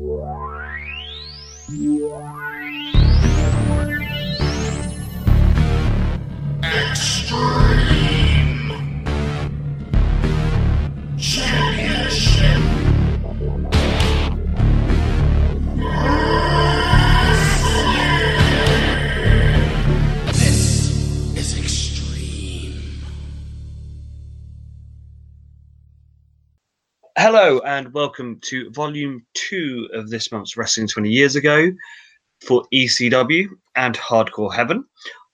Extreme And welcome to volume two of this month's Wrestling 20 Years Ago for ECW and Hardcore Heaven.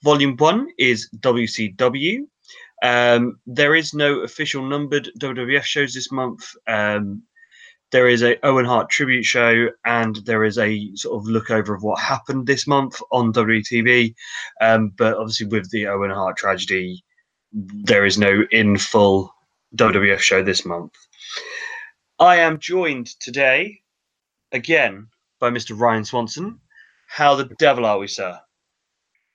Volume one is WCW. Um, there is no official numbered WWF shows this month. Um, there is a Owen Hart tribute show and there is a sort of look over of what happened this month on WTV. Um, but obviously, with the Owen Hart tragedy, there is no in full WWF show this month. I am joined today again by Mr. Ryan Swanson. How the devil are we, sir?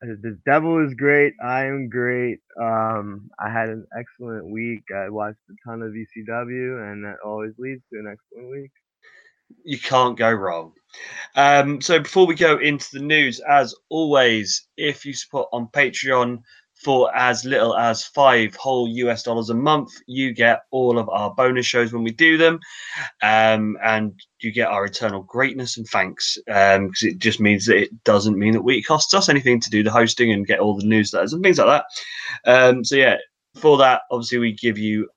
The devil is great. I am great. Um, I had an excellent week. I watched a ton of ECW, and that always leads to an excellent week. You can't go wrong. Um, so before we go into the news, as always, if you support on Patreon for as little as five whole US dollars a month, you get all of our bonus shows when we do them, um, and you get our eternal greatness and thanks. Because it just means that it doesn't mean that we it costs us anything to do the hosting and get all the newsletters and things like that. Um, so yeah, for that, obviously we give you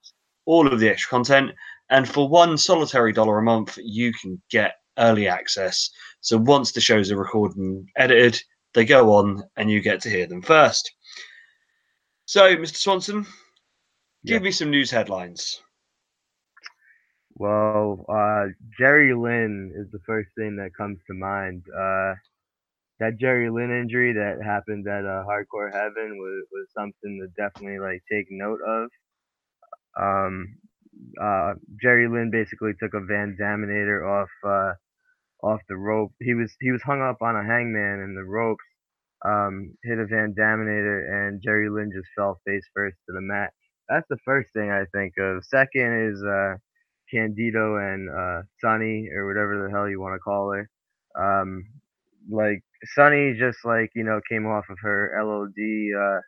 all of the extra content, and for one solitary dollar a month, you can get early access. So once the shows are recorded and edited, they go on, and you get to hear them first. So, Mr. Swanson, give Yeah. me some news headlines. Well, uh, Jerry Lynn is the first thing that comes to mind. Uh, that Jerry Lynn injury that happened at uh, Hardcore Heaven was, was something to definitely like take note of. Um, uh, Jerry Lynn basically took a Van Daminator off uh, off the rope. He was he was hung up on a hangman, and the ropes um, hit a Van Daminator, and Jerry Lynn just fell face first to the mat. That's the first thing I think of. Second is uh, Candido and uh, Sunny or whatever the hell you want to call her. Um, like Sunny just like you know came off of her LOD uh,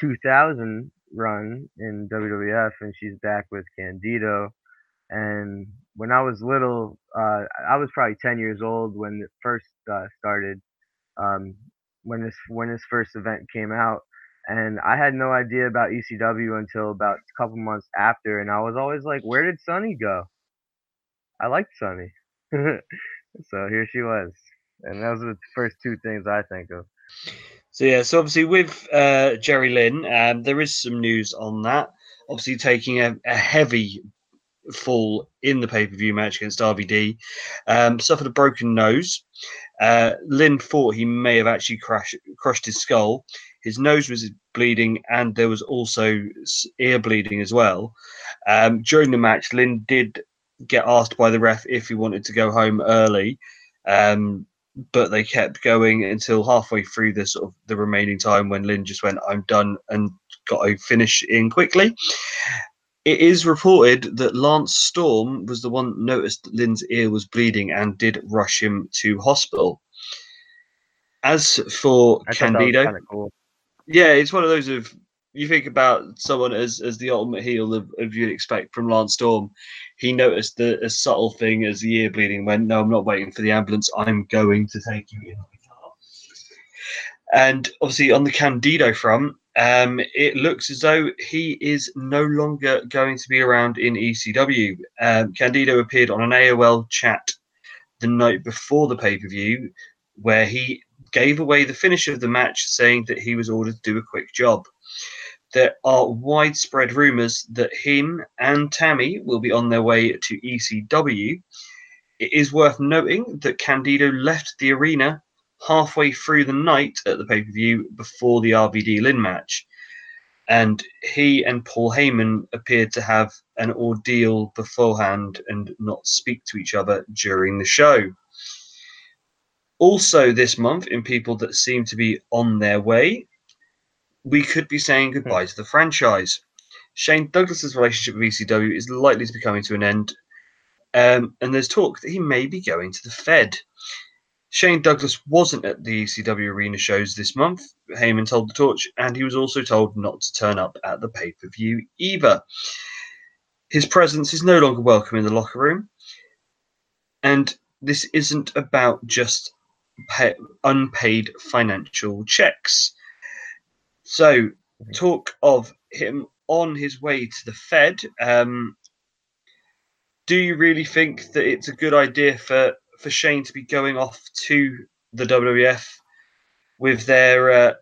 2000 run in WWF and she's back with Candido. And when I was little, uh, I was probably 10 years old when it first uh, started. Um, when this when this first event came out, and I had no idea about ECW until about a couple months after, and I was always like, "Where did Sunny go?" I liked Sunny, so here she was, and those are the first two things I think of. So yeah, so obviously with uh, Jerry Lynn, um, there is some news on that. Obviously taking a, a heavy fall in the pay per view match against RVD, um, suffered a broken nose. Uh, Lynn thought he may have actually crashed, crushed his skull. His nose was bleeding, and there was also ear bleeding as well. Um, during the match, Lynn did get asked by the ref if he wanted to go home early. Um, but they kept going until halfway through the sort of the remaining time when Lynn just went, "I'm done," and got a finish in quickly. It is reported that Lance Storm was the one that noticed that Lynn's ear was bleeding and did rush him to hospital. As for I thought that was Candido, cool. yeah, it's one of those of you think about someone as as the ultimate heel of, of you'd expect from Lance Storm. He noticed the a subtle thing as the ear bleeding. Went, no, I'm not waiting for the ambulance. I'm going to take you in the car. And obviously on the Candido front, um, it looks as though he is no longer going to be around in ECW. Um, Candido appeared on an AOL chat the night before the pay per view, where he gave away the finish of the match, saying that he was ordered to do a quick job. There are widespread rumours that him and Tammy will be on their way to ECW. It is worth noting that Candido left the arena halfway through the night at the pay per view before the RVD Lynn match. And he and Paul Heyman appeared to have an ordeal beforehand and not speak to each other during the show. Also, this month, in people that seem to be on their way, we could be saying goodbye to the franchise. Shane Douglas's relationship with ECW is likely to be coming to an end, Um, and there's talk that he may be going to the Fed. Shane Douglas wasn't at the ECW arena shows this month, Heyman told The Torch, and he was also told not to turn up at the pay per view either. His presence is no longer welcome in the locker room, and this isn't about just pay, unpaid financial checks. So, talk of him on his way to the Fed. Um, do you really think that it's a good idea for, for Shane to be going off to the WWF with their uh,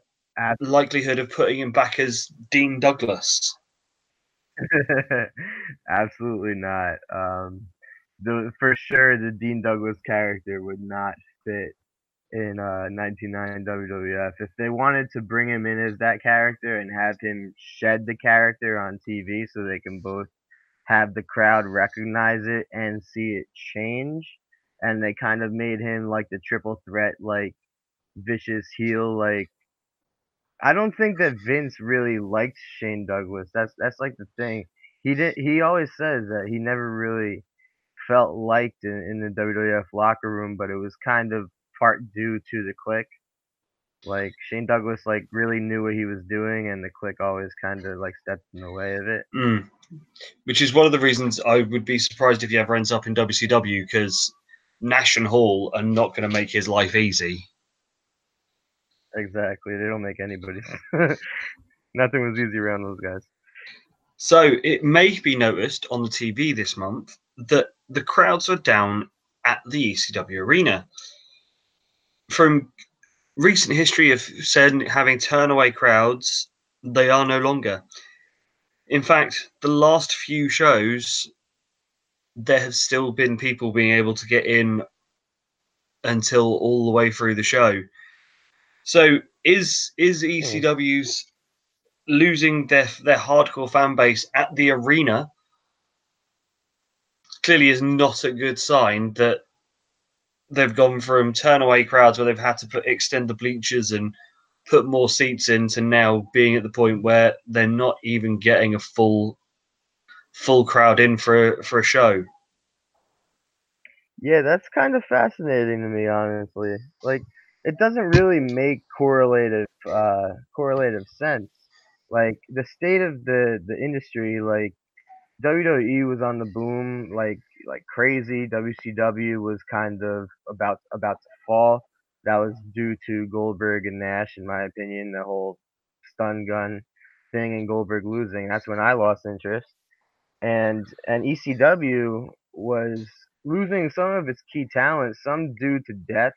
likelihood of putting him back as Dean Douglas? Absolutely not. Um, the for sure the Dean Douglas character would not fit in uh 1999 WWF. If they wanted to bring him in as that character and have him shed the character on TV so they can both have the crowd recognize it and see it change and they kind of made him like the triple threat like vicious heel like I don't think that Vince really liked Shane Douglas. That's that's like the thing. He did. He always says that he never really felt liked in, in the WWF locker room, but it was kind of part due to the Kliq. Like Shane Douglas, like really knew what he was doing, and the Kliq always kind of like stepped in the way of it. Mm. Which is one of the reasons I would be surprised if he ever ends up in WCW because Nash and Hall are not going to make his life easy. Exactly. They don't make anybody. Nothing was easy around those guys. So it may be noticed on the TV this month that the crowds are down at the ECW arena. From recent history of said having turn away crowds, they are no longer. In fact, the last few shows, there have still been people being able to get in until all the way through the show. So is is hmm. ECW's losing their their hardcore fan base at the arena clearly is not a good sign that they've gone from turn away crowds where they've had to put extend the bleachers and put more seats in to now being at the point where they're not even getting a full full crowd in for for a show. Yeah, that's kind of fascinating to me, honestly. Like, it doesn't really make correlative uh, correlative sense. Like the state of the the industry, like WWE was on the boom like like crazy. WCW was kind of about about to fall. That was due to Goldberg and Nash, in my opinion. The whole stun gun thing and Goldberg losing. That's when I lost interest. And and ECW was losing some of its key talent, some due to deaths.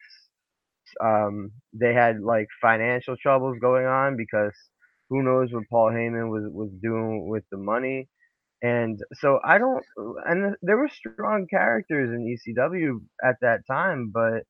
Um, they had like financial troubles going on because who knows what Paul Heyman was was doing with the money. And so I don't, and there were strong characters in ECW at that time, but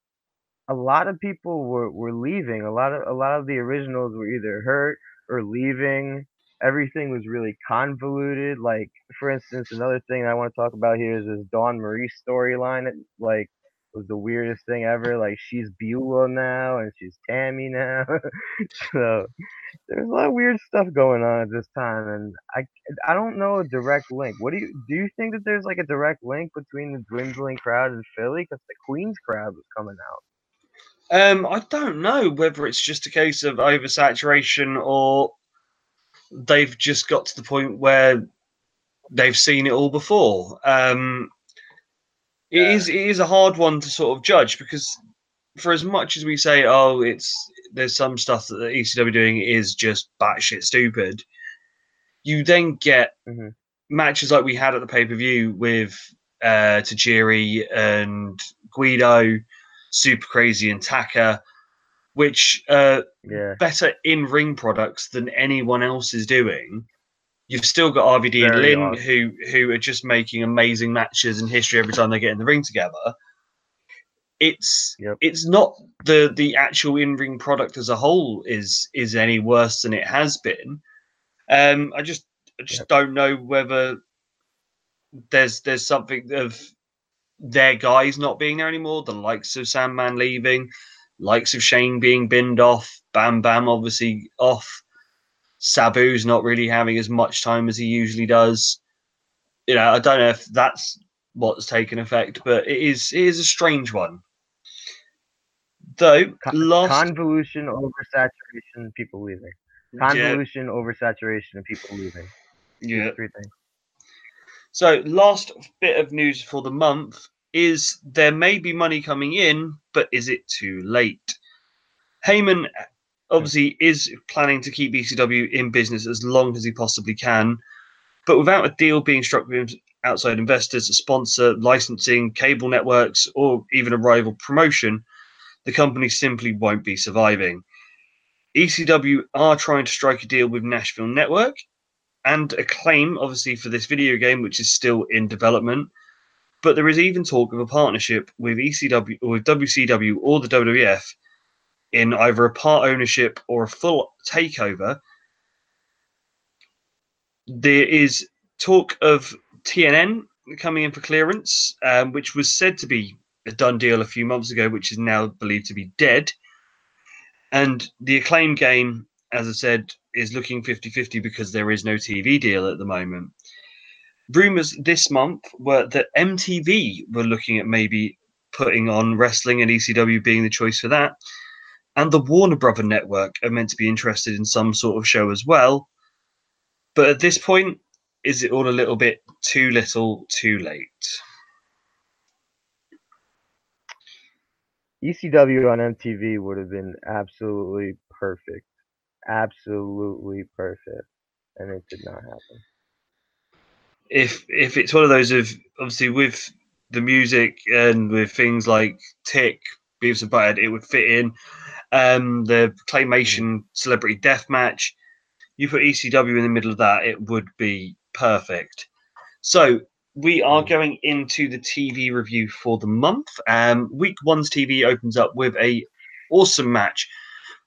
a lot of people were, were leaving. A lot of a lot of the originals were either hurt or leaving. Everything was really convoluted. Like for instance, another thing I want to talk about here is this Dawn Marie storyline. Like was the weirdest thing ever. Like she's Beulah now and she's Tammy now. so there's a lot of weird stuff going on at this time, and I I don't know a direct link. What do you do? You think that there's like a direct link between the dwindling crowd in Philly because the Queens crowd was coming out? Um, I don't know whether it's just a case of oversaturation or they've just got to the point where they've seen it all before. Um, it is it is a hard one to sort of judge because for as much as we say, oh, it's there's some stuff that the ECW doing is just batshit stupid. You then get Mhm. matches like we had at the pay per view with uh, Tajiri and Guido, Super Crazy and Taka, which uh, Yeah, better in ring products than anyone else is doing. You've still got RVD and Jerry Lynn awesome. who who are just making amazing matches and history every time they get in the ring together. It's Yep. it's not the the actual in ring product as a whole is is any worse than it has been. Um, I just I just Yep. don't know whether there's there's something of their guys not being there anymore, the likes of Sandman leaving, likes of Shane being binned off, Bam Bam obviously off, Sabu's not really having as much time as he usually does. You know, I don't know if that's what's taken effect, but it is it is a strange one. Though Con- last convolution, oversaturation, people leaving. yeah, Convolution, oversaturation, and people leaving. yeah. Three things. So last bit of news for the month is there may be money coming in, but is it too late? Heyman uh, obviously is planning to keep ECW in business as long as he possibly can, but without a deal being struck with outside investors, a sponsor, licensing, cable networks, or even a rival promotion, the company simply won't be surviving. ECW are trying to strike a deal with Nashville Network and Acclaim, obviously, for this video game, which is still in development. But there is even talk of a partnership with ECW or with WCW or the WWF in either a part ownership or a full takeover. There is talk of TNN coming in for clearance, um, which was said to be a done deal a few months ago, which is now believed to be dead. And the Acclaim game, as I said, is looking 50 50 because there is no TV deal at the moment. Rumors this month were that MTV were looking at maybe putting on wrestling and ECW being the choice for that. And the Warner Brother Network are meant to be interested in some sort of show as well. But at this point, is it all a little bit too little, too late? ECW on MTV would have been absolutely perfect. Absolutely perfect. And it did not happen. If if it's one of those of obviously with the music and with things like Tick, Beavis and Butthead, it would fit in. Um, the claymation celebrity death match, you put ECW in the middle of that, it would be perfect. So we are going into the TV review for the month. Um, week one's TV opens up with a awesome match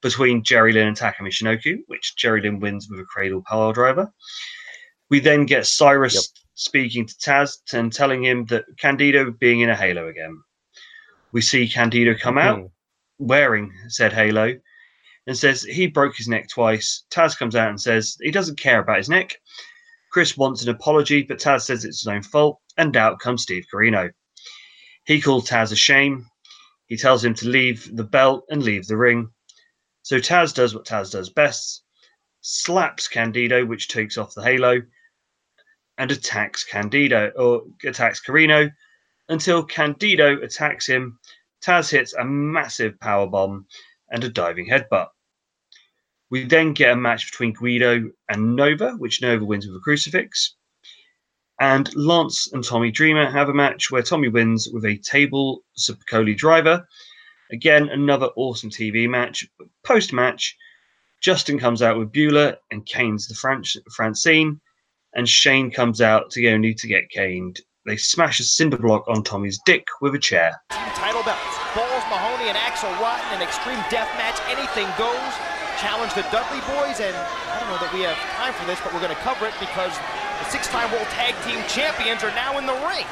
between Jerry Lynn and Taka Michinoku, which Jerry Lynn wins with a cradle pile driver. We then get Cyrus Yep. speaking to Taz and telling him that Candido being in a halo again. We see Candido come out Mhm. wearing said halo and says he broke his neck twice. Taz comes out and says he doesn't care about his neck. Chris wants an apology, but Taz says it's his own fault, and out comes Steve Corino. He calls Taz a shame. He tells him to leave the belt and leave the ring. So Taz does what Taz does best slaps Candido, which takes off the halo, and attacks Candido or attacks Corino until Candido attacks him. Taz hits a massive power bomb and a diving headbutt. We then get a match between Guido and Nova, which Nova wins with a crucifix. And Lance and Tommy Dreamer have a match where Tommy wins with a table Spicolli driver. Again, another awesome TV match. Post match, Justin comes out with Beulah and Kane's the Fran- Francine, and Shane comes out to go only to get caned. They smash a cinder block on Tommy's dick with a chair. title belts. Balls Mahoney and Axl Rotten, an extreme death match, anything goes. Challenge the Dudley Boyz, and I don't know that we have time for this, but we're going to cover it because the six-time World Tag Team Champions are now in the ring.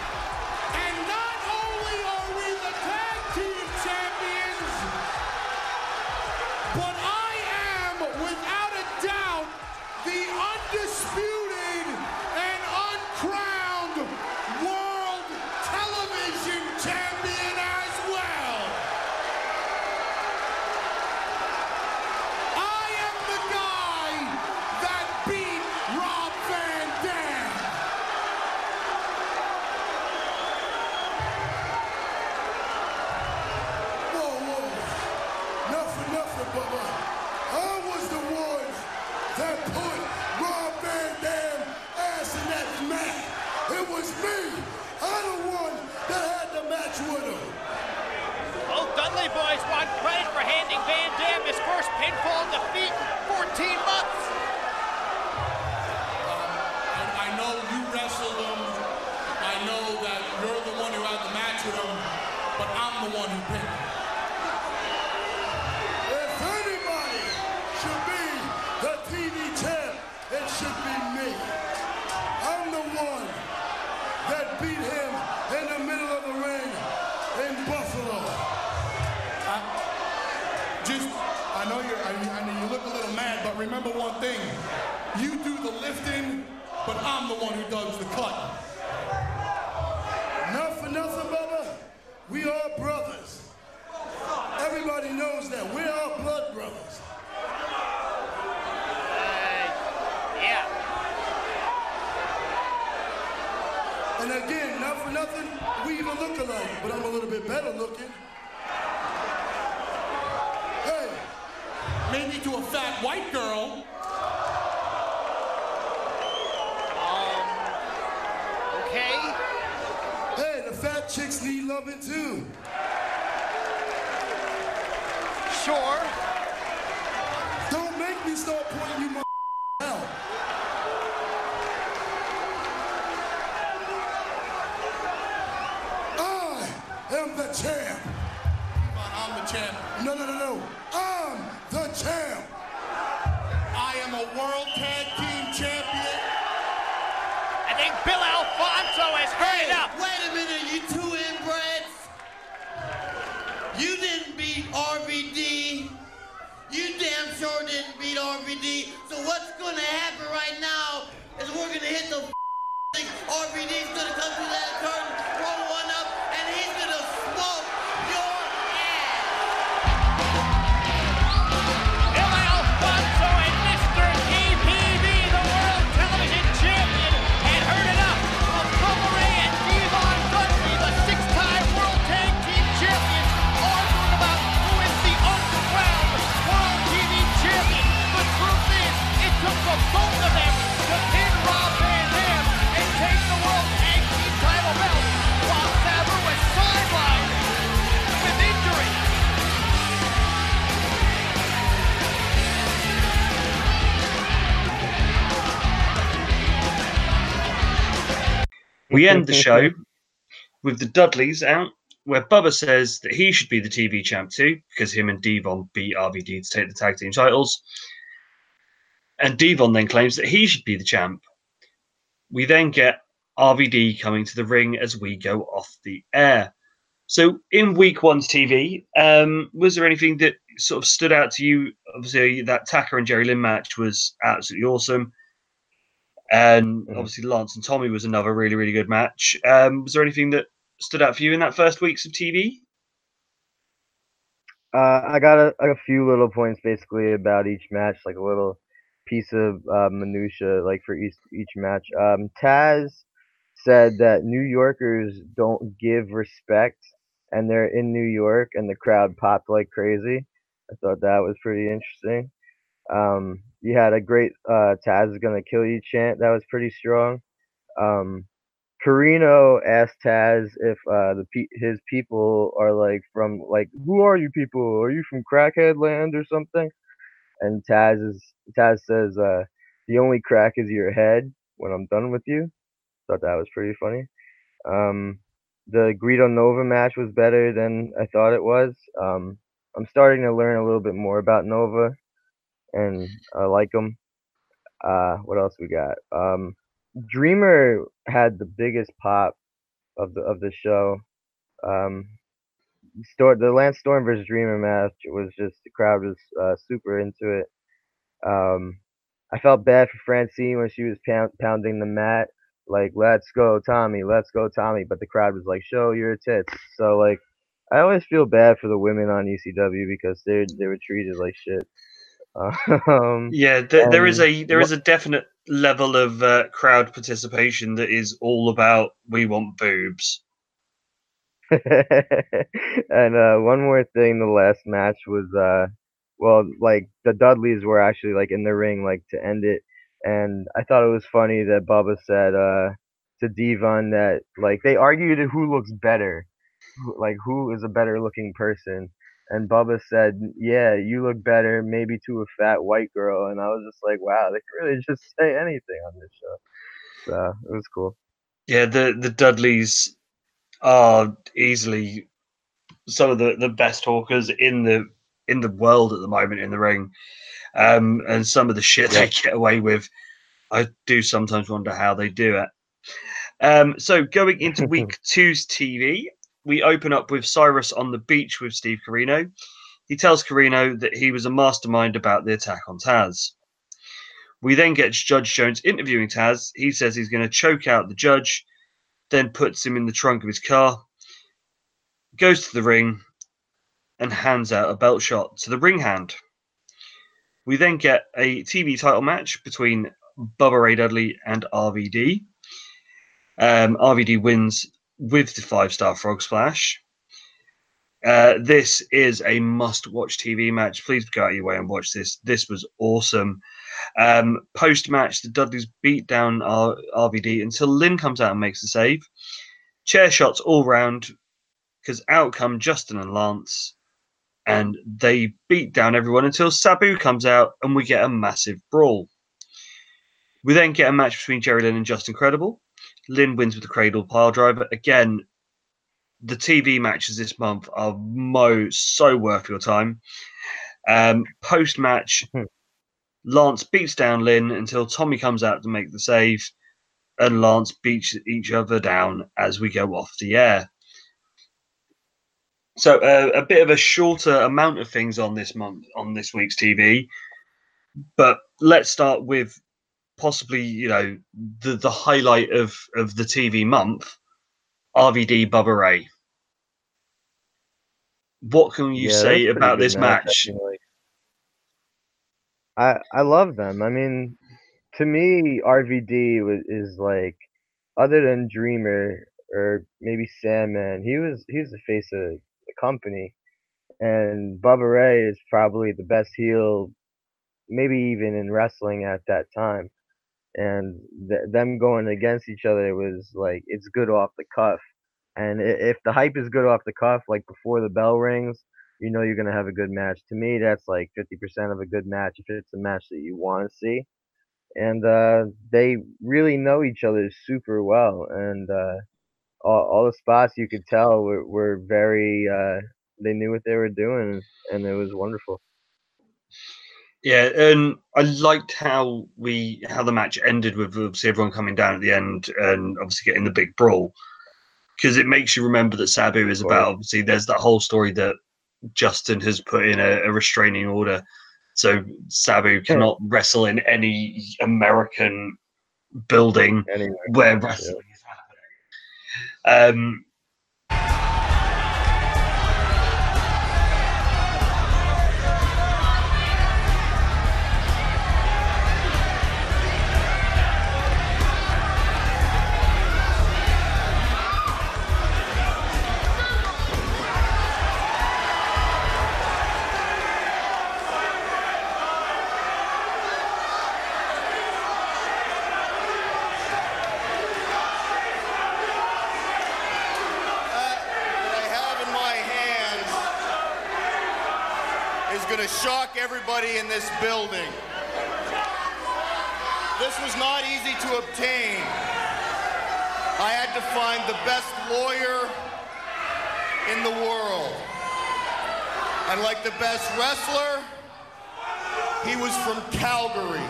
One who does the cut. nothing, Bubba, we are brothers. Everybody knows that. We're all blood brothers. Yeah. And again, not for nothing, we even look alike, but I'm a little bit better looking. Hey, Maybe to a fat white girl. Okay. hey, the fat chicks too. Sure. Don't make me start pointing you my out. I am the champ. I'm the champ. No, no, no, no. I'm the champ. I am a world tag team champion. I think Bill Alfonso has heard it up. Wait a minute, you two inbreds. You didn't beat RVD. You damn sure didn't beat RVD. So what's gonna happen right now is we're gonna hit the. RVD's gonna come through that curtain, We end the show with the Dudleys out, where Bubba says that he should be the TV champ too, because him and D-Von beat RVD to take the tag team titles. And D-Von then claims that he should be the champ. We then get RVD coming to the ring as we go off the air. So in week one TV, um, was there anything that sort of stood out to you? Obviously, that Taka and Jerry Lynn match was absolutely awesome. And Mhm. obviously, Lance and Tommy was another really, really good match. Um, was there anything that stood out for you in that first weeks of TV? Uh, I got a, a few little points basically about each match, like a little piece of uh, minutia, like for each each match. Um, Taz said that New Yorkers don't give respect, and they're in New York, and the crowd popped like crazy. I thought that was pretty interesting. Um, you had a great uh, Taz is gonna kill you chant. That was pretty strong. Um, Corino asked Taz if uh, the pe- his people are like from like who are you people? Are you from Crackhead Land or something? And Taz is Taz says uh, the only crack is your head when I'm done with you. Thought that was pretty funny. Um, the Guido Nova match was better than I thought it was. Um, I'm starting to learn a little bit more about Nova, and I like him. Uh, what else we got? Um, Dreamer had the biggest pop of the of the show. Um, the Lance Storm versus Dreamer match was just the crowd was uh, super into it. Um, I felt bad for Francine when she was pound, pounding the mat, like "Let's go, Tommy! Let's go, Tommy!" But the crowd was like, "Show your tits!" So like, I always feel bad for the women on ECW because they they were treated like shit. Um, Yeah, th- there is a there is a definite level of uh, crowd participation that is all about we want boobs. and uh, one more thing, the last match was uh, well, like the Dudleys were actually like in the ring like to end it, and I thought it was funny that Bubba said uh to D-Von that like they argued who looks better, like who is a better looking person, and Bubba said, yeah, you look better maybe to a fat white girl, and I was just like, wow, they can really just say anything on this show, so it was cool. Yeah, the the Dudleys are easily some of the, the best talkers in the in the world at the moment in the ring, um, and some of the shit they get away with, I do sometimes wonder how they do it. Um, so going into week two's TV, we open up with Cyrus on the beach with Steve Corino. He tells Corino that he was a mastermind about the attack on Taz. We then get Judge Jones interviewing Taz. He says he's going to choke out the judge, then puts him in the trunk of his car. goes to the ring and hands out a belt shot to the ring hand. We then get a TV title match between Bubba Ray Dudley and RVD. Um, RVD wins with the five star frog splash. Uh, this is a must watch TV match. Please go out of your way and watch this. This was awesome. Um, Post match, the Dudleys beat down R- RVD until Lynn comes out and makes the save. Chair shots all round because out come Justin and Lance and they beat down everyone until Sabu comes out and we get a massive brawl. We then get a match between Jerry Lynn and Justin Credible. Lynn wins with the cradle pile driver. Again, the TV matches this month are mo so worth your time. Um, Post match, Hmm. Lance beats down Lynn until Tommy comes out to make the save, and Lance beats each other down as we go off the air. So uh, a bit of a shorter amount of things on this month on this week's TV, but let's start with possibly you know the the highlight of of the TV month, RVD Bubba Ray. What can you Yeah, say that's a pretty about this match? definitely. I I love them. I mean, to me, RVD was, is like, other than Dreamer or maybe Sandman, he was he was the face of the company, and Bubba Ray is probably the best heel, maybe even in wrestling at that time. And th- them going against each other it was like it's good off the cuff. And if the hype is good off the cuff, like before the bell rings, you know you're gonna have a good match. To me, that's like 50% of a good match if it's a match that you want to see. And uh, they really know each other super well, and uh, all, all the spots you could tell were, were very. Uh, they knew what they were doing, and it was wonderful. Yeah, and I liked how we how the match ended with obviously everyone coming down at the end and obviously getting the big brawl. Because it makes you remember that Sabu is about obviously there's that whole story that Justin has put in a, a restraining order, so Sabu cannot wrestle in any American building Anyway, where wrestling is happening. Um, everybody in this building. This was not easy to obtain. I had to find the best lawyer in the world. And like the best wrestler, he was from Calgary,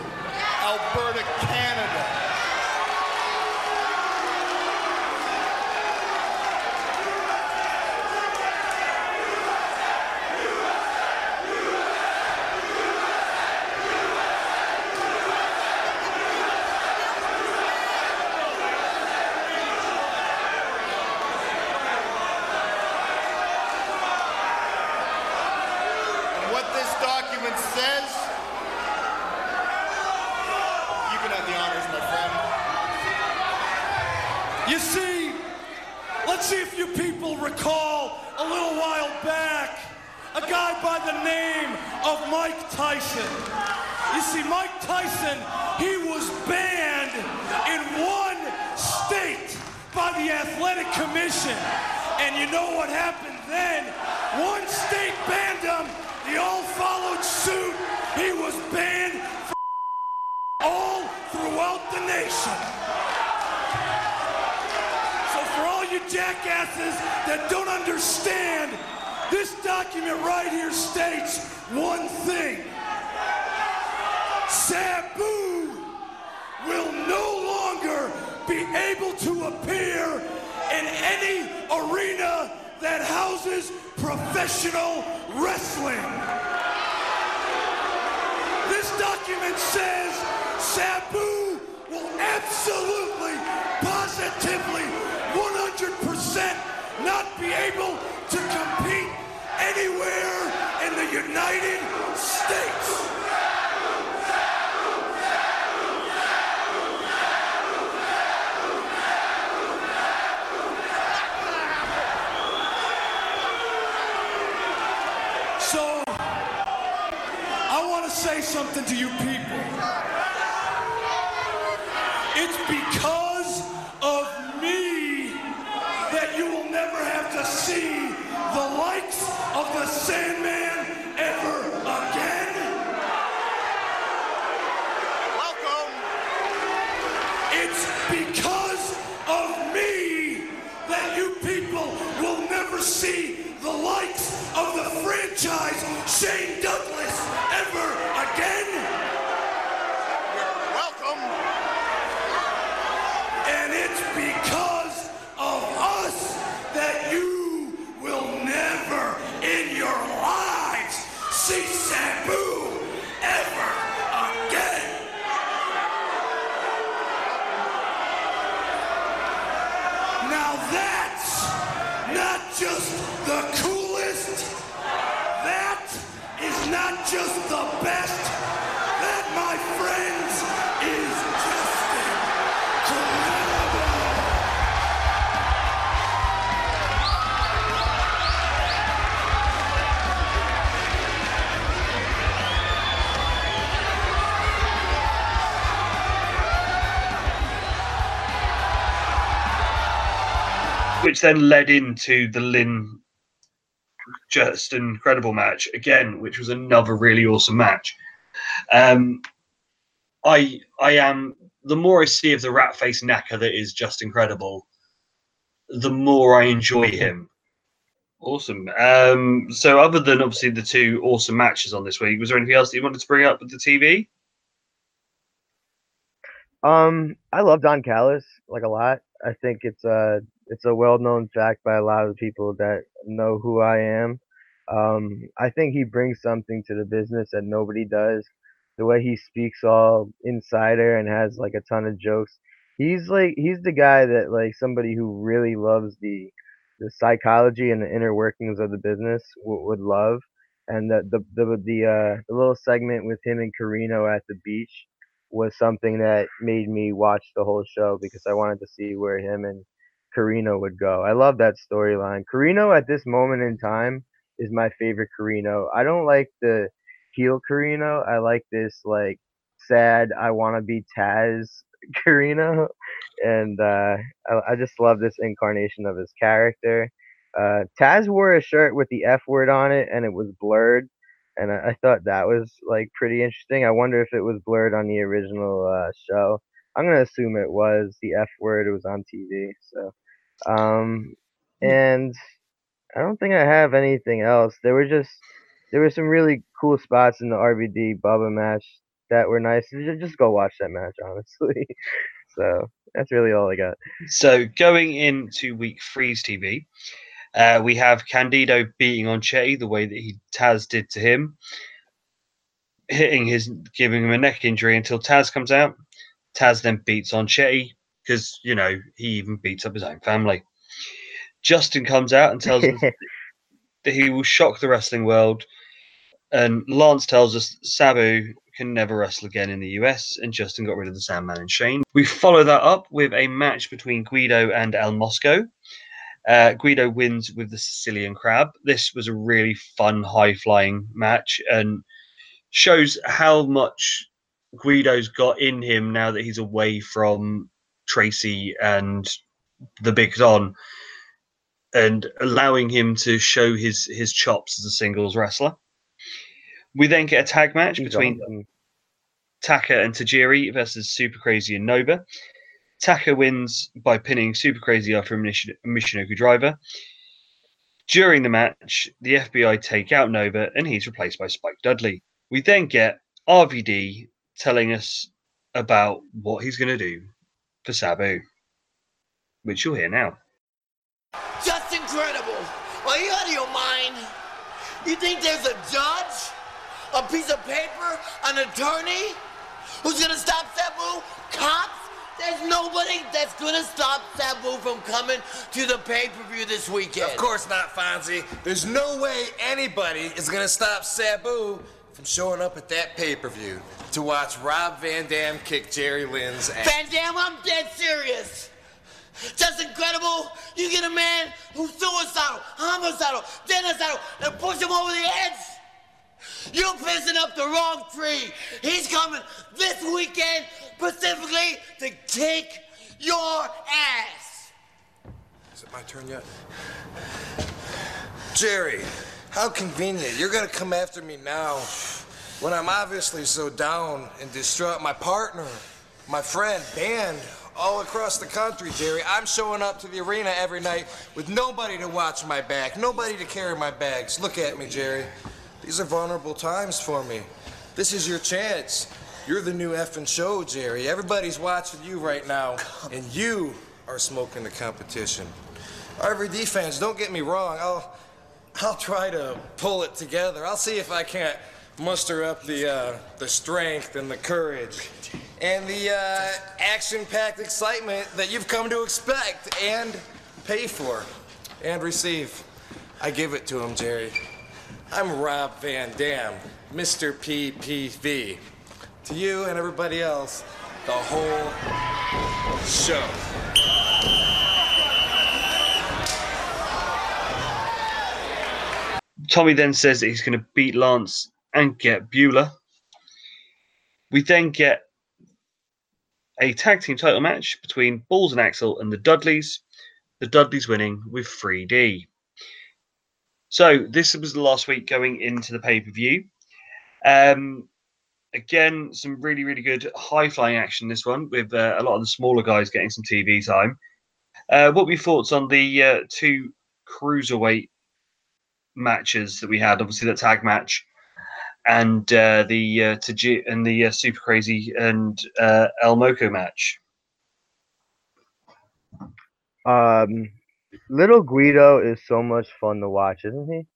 Alberta, Canada. Which then led into the Lynn Justin Credible match again, which was another really awesome match. Um, I I am the more I see of the rat face Naka that is just incredible, the more I enjoy him. Awesome. Um, so other than obviously the two awesome matches on this week, was there anything else that you wanted to bring up with the TV? Um, I love Don Callis like a lot. I think it's a it's a well known fact by a lot of people that know who I am. Um, I think he brings something to the business that nobody does. The way he speaks all insider and has like a ton of jokes. He's like he's the guy that like somebody who really loves the the psychology and the inner workings of the business w- would love. And the the the the, uh, the little segment with him and Corino at the beach was something that made me watch the whole show because I wanted to see where him and Corino would go. I love that storyline. Corino at this moment in time is my favorite Corino. I don't like the heel Corino. I like this like sad I want to be Taz Corino, and uh, I, I just love this incarnation of his character. Uh, Taz wore a shirt with the F word on it, and it was blurred and I, I thought that was like pretty interesting. I wonder if it was blurred on the original uh, show. I'm gonna assume it was the F word. It was on TV. So, um, and I don't think I have anything else. There were just there were some really cool spots in the RVD Bubba match that were nice. Just go watch that match, honestly. so that's really all I got. So going into week three's TV, uh, we have Candido beating on Chetti the way that he Taz did to him, hitting his, giving him a neck injury until Taz comes out. Taz then beats on Chetti because you know he even beats up his own family. Justin comes out and tells us that he will shock the wrestling world, and Lance tells us Sabu can never wrestle again in the US, and Justin got rid of the Sandman and Shane. We follow that up with a match between Guido and El Mosco. Uh, Guido wins with the Sicilian Crab. This was a really fun, high flying match and shows how much Guido's got in him now that he's away from Tracy and the Big Don and allowing him to show his, his chops as a singles wrestler. We then get a tag match between. Taka and Tajiri versus Super Crazy and Nova. Taka wins by pinning Super Crazy after a Michinoku driver. During the match, the FBI take out Nova and he's replaced by Spike Dudley. We then get RVD telling us about what he's going to do for Sabu, which you'll hear now. Just incredible. Are you out of your mind? You think there's a judge, a piece of paper, an attorney who's gonna stop Sabu? Cops? There's nobody that's gonna stop Sabu from coming to the pay-per-view this weekend. Of course not, Fonzie. There's no way anybody is gonna stop Sabu from showing up at that pay-per-view to watch Rob Van Dam kick Jerry Lynn's ass. Van Dam, I'm dead serious. Just incredible. You get a man who's suicidal, homicidal, genocidal, and push him over the edge. You're pissing up the wrong tree. He's coming this weekend specifically to kick your ass. Is it my turn yet? Jerry, how convenient. You're gonna come after me now when I'm obviously so down and distraught. My partner, my friend, band all across the country, Jerry. I'm showing up to the arena every night with nobody to watch my back, nobody to carry my bags. Look at me, Jerry. These are vulnerable times for me. This is your chance. You're the new effing show, Jerry. Everybody's watching you right now, and you are smoking the competition. RVD fans, don't get me wrong. I'll, I'll try to pull it together. I'll see if I can't muster up the, uh, the strength and the courage and the uh, action-packed excitement that you've come to expect and pay for and receive. I give it to him, Jerry. I'm Rob Van Dam, Mr. PPV. To you and everybody else, the whole show. Tommy then says that he's going to beat Lance and get Beulah. We then get a tag team title match between Balls and Axl and the Dudleys. The Dudleys winning with 3D. So this was the last week going into the pay per view. Um, again, some really really good high flying action. This one with uh, a lot of the smaller guys getting some TV time. Uh, what were your thoughts on the uh, two cruiserweight matches that we had? Obviously, the tag match and uh, the uh, Taji- and the uh, Super Crazy and uh, El Moco match. Um, little Guido is so much fun to watch, isn't he?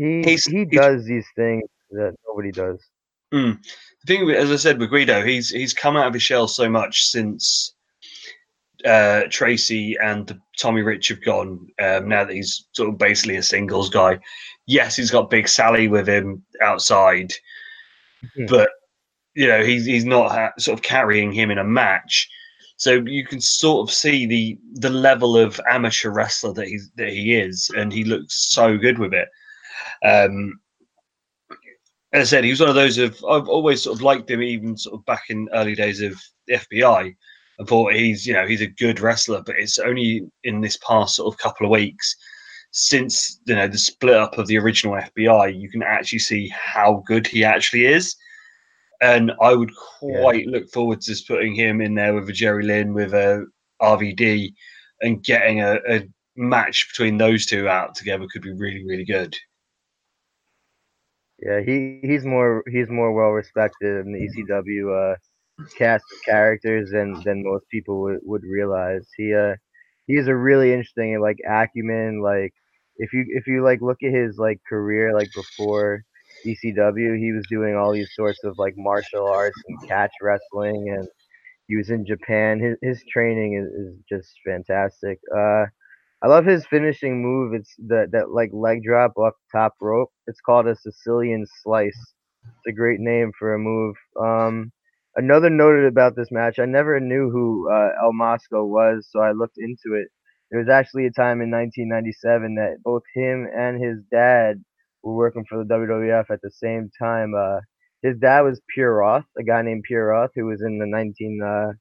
He He's- he does these things that nobody does. Mm. The thing, as I said with Guido, he's he's come out of his shell so much since uh, Tracy and Tommy Rich have gone. Um, now that he's sort of basically a singles guy. Yes, he's got Big Sally with him outside, Mhm. but you know he's he's not ha- sort of carrying him in a match. So you can sort of see the the level of amateur wrestler that he's that he is, and he looks so good with it. Um, as I said, he was one of those of I've always sort of liked him, even sort of back in early days of the FBI. I thought he's you know he's a good wrestler, but it's only in this past sort of couple of weeks since you know the split up of the original FBI, you can actually see how good he actually is. And I would quite look forward to just putting him in there with a Jerry Lynn, with a RVD, and getting a, a match between those two out together could be really, really good. Yeah, he he's more he's more well respected in the ECW uh, cast of characters than than most people would, would realize. He uh he's a really interesting like acumen. Like if you if you like look at his like career like before ECW, he was doing all these sorts of like martial arts and catch wrestling, and he was in Japan. His his training is, is just fantastic. Uh, I love his finishing move. It's that that like leg drop off top rope. It's called a Sicilian slice. It's a great name for a move. Um, another noted about this match, I never knew who uh, El Mosco was, so I looked into it. There was actually a time in 1997 that both him and his dad were working for the WWF at the same time. Uh, his dad was Pierroth, a guy named Pierroth, who was in the 19 uh,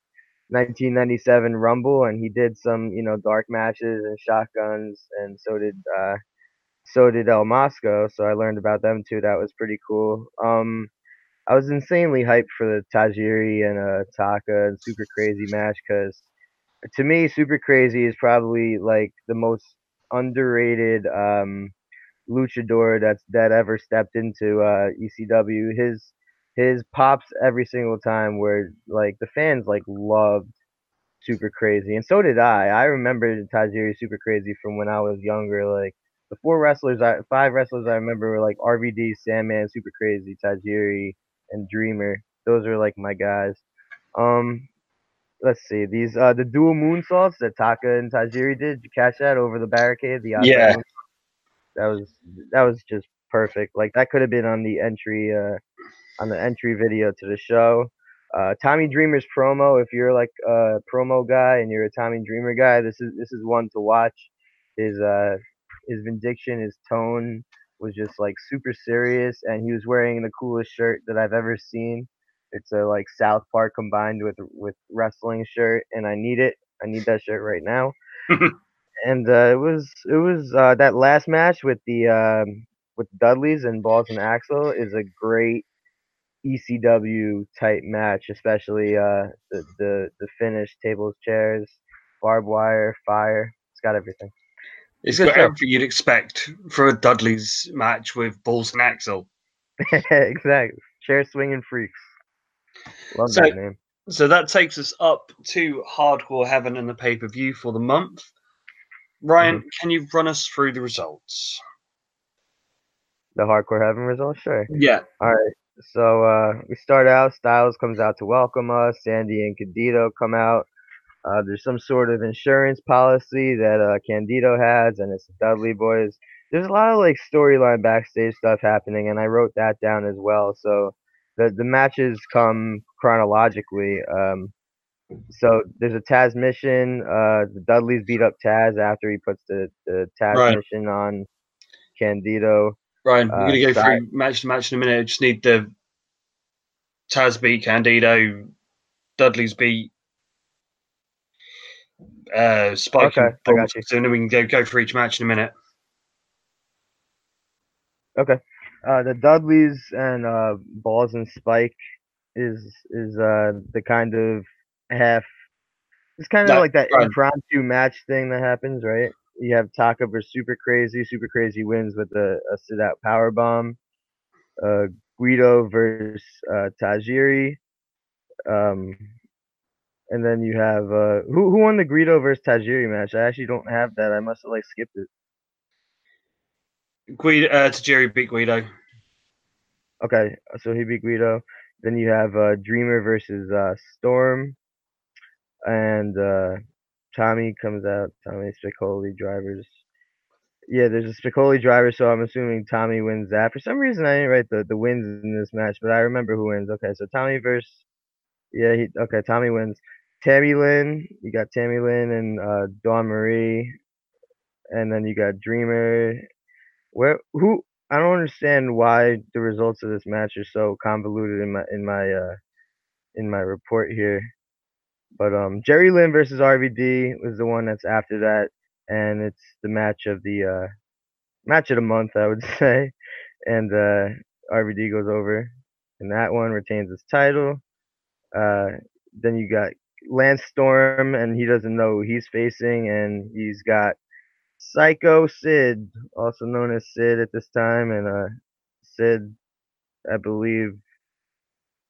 1997 Rumble, and he did some, you know, dark matches and shotguns, and so did uh, so did El Mosco. So I learned about them too. That was pretty cool. Um, I was insanely hyped for the Tajiri and uh, Taka and Super Crazy match because to me, Super Crazy is probably like the most underrated um, luchador that's that ever stepped into uh, ECW. His his pops every single time where like the fans like loved Super Crazy, and so did I. I remember Tajiri Super Crazy from when I was younger. Like the four wrestlers, I five wrestlers I remember were like RVD, Sandman, Super Crazy, Tajiri, and Dreamer. Those are like my guys. Um, let's see these uh the dual moonsaults that Taka and Tajiri did. Did you catch that over the barricade? The Yeah. that was that was just perfect. Like that could have been on the entry uh on the entry video to the show. Uh, Tommy Dreamer's promo. If you're like a promo guy and you're a Tommy Dreamer guy, this is this is one to watch. His uh his vindiction, his tone was just like super serious, and he was wearing the coolest shirt that I've ever seen. It's a like South Park combined with with wrestling shirt, and I need it. I need that shirt right now. and uh, it was it was uh, that last match with the um, with Dudleys and Balls and Axl is a great ECW type match, especially uh, the the the finish, tables, chairs, barbed wire, fire. It's got everything. It's got everything you'd expect for a Dudley's match with Balls and Axl. exactly. Chair swinging freaks. Love So- that name. So that takes us up to Hardcore Heaven and the pay per view for the month. Ryan, can you run us through the results? The hardcore heaven result, sure. Yeah. All right. So uh, we start out. Styles comes out to welcome us. Sandy and Candido come out. Uh, there's some sort of insurance policy that uh, Candido has, and it's Dudley Boyz. There's a lot of like storyline backstage stuff happening, and I wrote that down as well. So the the matches come chronologically. Um, so there's a Tazmission. Uh, the Dudleys beat up Taz after he puts the, the Taz Right. mission on Candido. Ryan, we're Uh, going to go through match to match in a minute. I just need the Taz beat Candido, Dudley's beat uh, Spike. and Okay, I got you. So then we can go, go for each match in a minute. Okay. Uh, the Dudleys and uh, Balls and Spike is is uh, the kind of half. It's kind of No, like that right. impromptu match thing that happens, right? You have Taka versus Super Crazy. Super Crazy wins with a, a sit out power bomb. Uh, Guido versus uh, Tajiri. Um, and then you have uh, who who won the Guido versus Tajiri match? I actually don't have that. I must have like skipped it. Guido, uh, Tajiri beat Guido. Okay, so he beat Guido. Then you have uh, Dreamer versus uh, Storm, and uh, Tommy comes out. Tommy Spicolli drivers. Yeah, there's a Spicolli driver, so I'm assuming Tommy wins that. For some reason, I didn't write the, the wins in this match, but I remember who wins. Okay, so Tommy versus. Yeah, he okay. Tommy wins. Tammy Lynn, you got Tammy Lynn and uh, Dawn Marie, and then you got Dreamer. Where who I don't understand why the results of this match are so convoluted in my in my uh in my report here. But um Jerry Lynn versus RVD was the one that's after that and it's the match of the uh match of the month I would say. And uh RVD goes over and that one retains his title. Uh then you got Lance Storm and he doesn't know who he's facing and he's got Psycho Sid, also known as Sid at this time, and uh, Sid, I believe,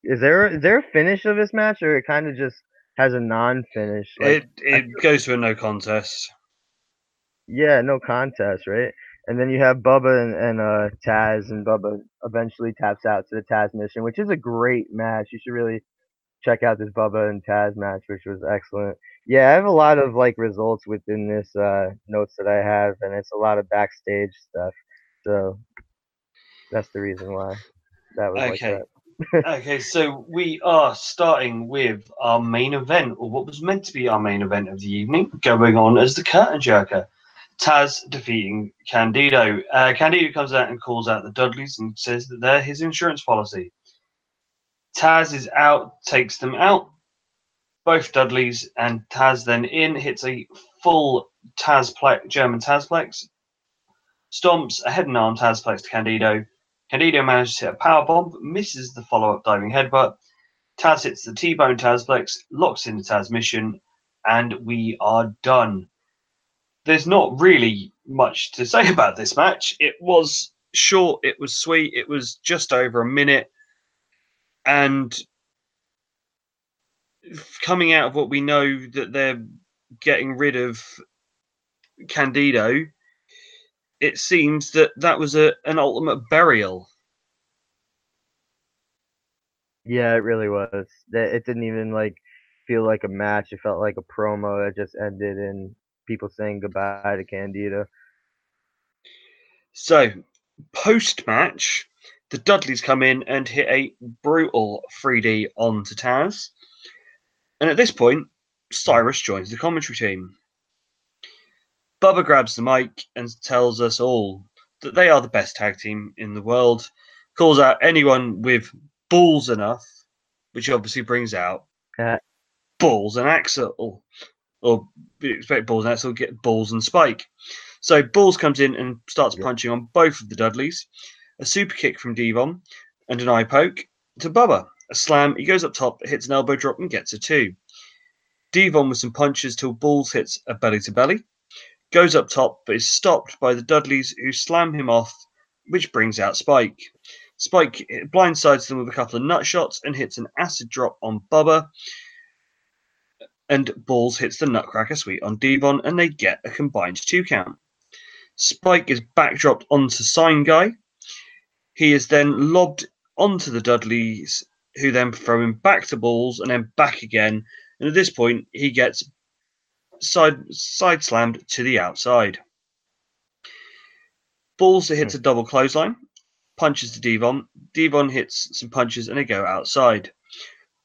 is there is there a finish of this match, or it kind of just has a non-finish? Like, it it goes to a no contest. yeah, no contest, right? And then you have Bubba and, and uh, Taz, and Bubba eventually taps out to the Tazmission, which is a great match. You should really check out this Bubba and Taz match, which was excellent. Yeah, I have a lot of like results within this uh, notes that I have, and it's a lot of backstage stuff. So that's the reason why that was like Okay. that. okay, so we are starting with our main event, or what was meant to be our main event of the evening, going on as the curtain jerker. Taz defeating Candido. Uh, Candido comes out and calls out the Dudleys and says that they're his insurance policy. Taz is out, takes them out, both Dudleys, and Taz then in, hits a full Tazplex, German Tazplex, stomps a head and arm Tazplex to Candido. Candido manages to hit a power bomb, misses the follow up diving headbutt. Taz hits the T bone Tazplex, locks in the Tazmission, and we are done. There's not really much to say about this match. It was short, it was sweet, it was just over a minute. And coming out of what we know that they're getting rid of Candido, it seems that that was a an ultimate burial. Yeah, it really was. It didn't even like feel like a match. It felt like a promo that just ended in people saying goodbye to Candido. So, post match, the Dudleys come in and hit a brutal 3D onto Taz. And at this point, Cyrus joins the commentary team. Bubba grabs the mic and tells us all that they are the best tag team in the world, calls out anyone with balls enough, which obviously brings out Yeah. balls and Axl. Or we expect balls and Axl get balls and Spike. So Balls comes in and starts punching on both of the Dudleys. A super kick from D-Von and an eye poke to Bubba. A slam, he goes up top, hits an elbow drop and gets a two. D-Von with some punches till Balls hits a belly to belly. Goes up top, but is stopped by the Dudleys who slam him off, which brings out Spike. Spike blindsides them with a couple of nut shots and hits an acid drop on Bubba. And Balls hits the Nutcracker Suite on D-Von, and they get a combined two count. Spike is backdropped onto Sign Guy. He is then lobbed onto the Dudleys, who then throw him back to Balls and then back again. And at this point, he gets side side slammed to the outside. Balls hits a double clothesline, punches to D-Von. D-Von hits some punches and they go outside.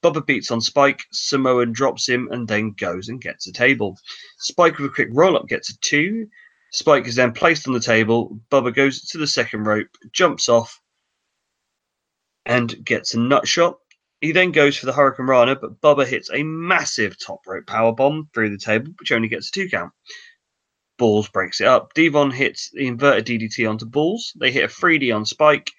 Bubba beats on Spike. Samoan drops him and then goes and gets a table. Spike with a quick roll up gets a two. Spike is then placed on the table. Bubba goes to the second rope, jumps off, and gets a nut shot. He then goes for the Hurricanrana, but Bubba hits a massive top rope power bomb through the table, which only gets a two count. Balls breaks it up. D-Von hits the inverted DDT onto Balls. They hit a 3D on Spike.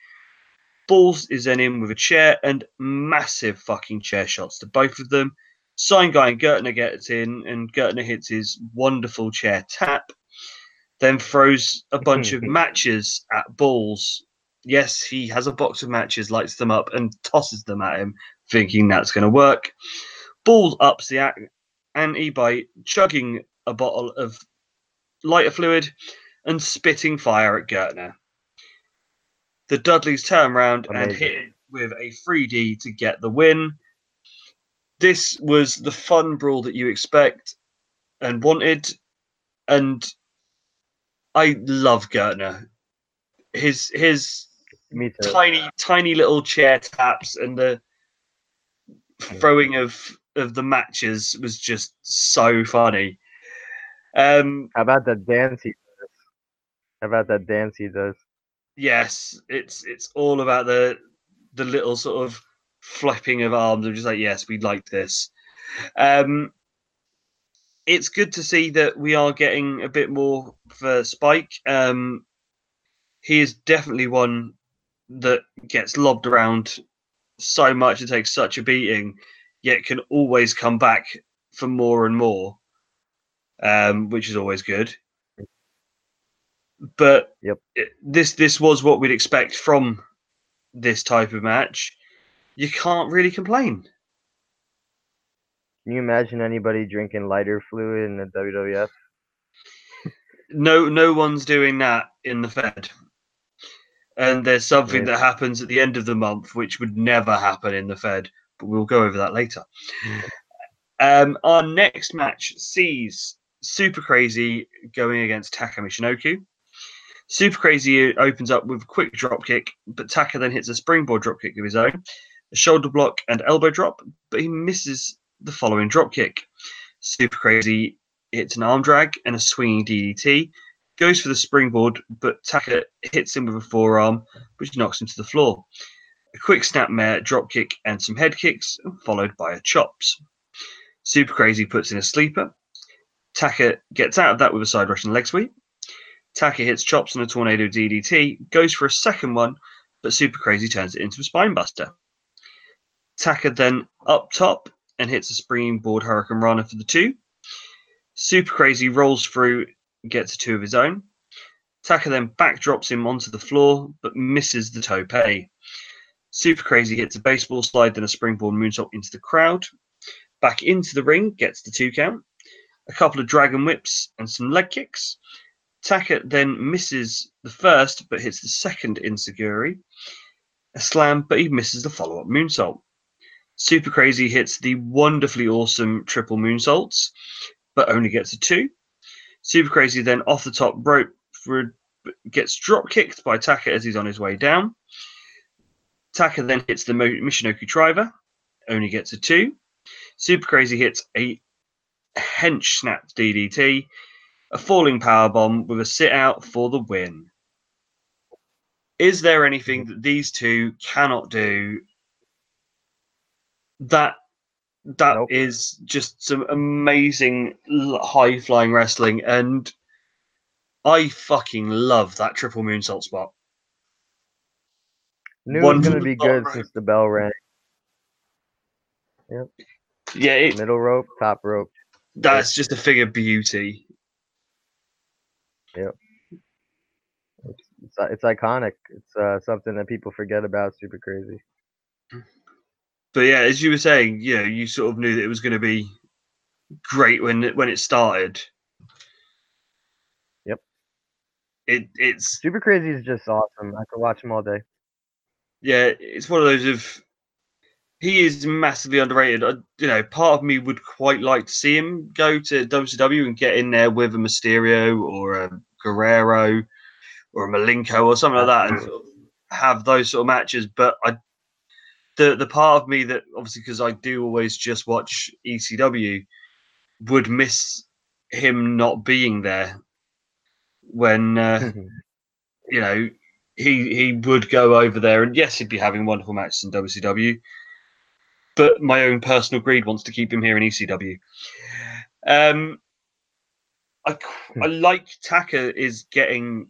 Balls is then in with a chair and massive fucking chair shots to both of them. Sign Guy and Gertner gets in, and Gertner hits his wonderful chair tap. Then throws a bunch of matches at Balls. Yes, he has a box of matches, lights them up, and tosses them at him, thinking that's going to work. Balls ups the act ante by chugging a bottle of lighter fluid and spitting fire at Gertner. The Dudleys turn around and hit it with a 3D to get the win. This was the fun brawl that you expect and wanted, and I love Gertner. His his Me too. tiny tiny little chair taps and the throwing of of the matches was just so funny. Um, How about that dance he does? How about that dance he does? yes, it's it's all about the the little sort of flapping of arms. I'm just like, yes, we'd like this. Um, it's good to see that we are getting a bit more for Spike. Um, he is definitely one that gets lobbed around so much and takes such a beating, yet can always come back for more and more, um, which is always good. But Yep. it- this this was what we'd expect from this type of match. You can't really complain. Can you imagine anybody drinking lighter fluid in the WWF? no no one's doing that in the Fed. And there's something Right. that happens at the end of the month which would never happen in the Fed, but we'll go over that later. Um, our next match sees Super Crazy going against Taka Michinoku. Super Crazy opens up with a quick drop kick, but Taka then hits a springboard drop kick of his own, a shoulder block and elbow drop, but he misses the following drop kick. Super Crazy hits an arm drag and a swinging DDT, goes for the springboard, but Taka hits him with a forearm, which knocks him to the floor. A quick snapmare, drop kick, and some head kicks, followed by a chops. Super Crazy puts in a sleeper. Taka gets out of that with a side rush and leg sweep. Taka hits chops on a tornado DDT, goes for a second one, but Super Crazy turns it into a spinebuster. Taka then up top and hits a springboard Hurricanrana for the two. Super Crazy rolls through, gets a two of his own. Taka then backdrops him onto the floor, but misses the tope. Super Crazy hits a baseball slide, then a springboard moonsault into the crowd. Back into the ring, gets the two count. A couple of dragon whips and some leg kicks. Taka then misses the first, but hits the second insecurity. A slam, but he misses the follow up moonsault. Super Crazy hits the wonderfully awesome triple moonsaults, but only gets a two. Super Crazy then off the top rope for, gets drop kicked by Taka as he's on his way down. Taka then hits the Michinoku driver, only gets a two. Super Crazy hits a hench snap DDT, a falling power bomb with a sit out for the win. Is there anything that these two cannot do? That that Nope. is just some amazing high flying wrestling, and I fucking love that triple moonsault spot. Knew it One was gonna the be good rope. since the bell rang. Yep. Yeah, it, Middle rope, top rope. that's just a figure of beauty. It's, it's iconic. It's uh, something that people forget about. Super crazy. But yeah, as you were saying, you know, you sort of knew that it was going to be great when it, when it started. Yep. It it's Super crazy is just awesome. I could watch him all day. yeah, it's one of those of he is massively underrated. I, you know, part of me would quite like to see him go to WCW and get in there with a Mysterio or a Guerrero or a Malenko or something like that, and sort of have those sort of matches. But I, the the part of me that obviously because I do always just watch ECW, would miss him not being there when uh, you know he he would go over there and yes he'd be having wonderful matches in WCW but my own personal greed wants to keep him here in ECW um I I like Taka is getting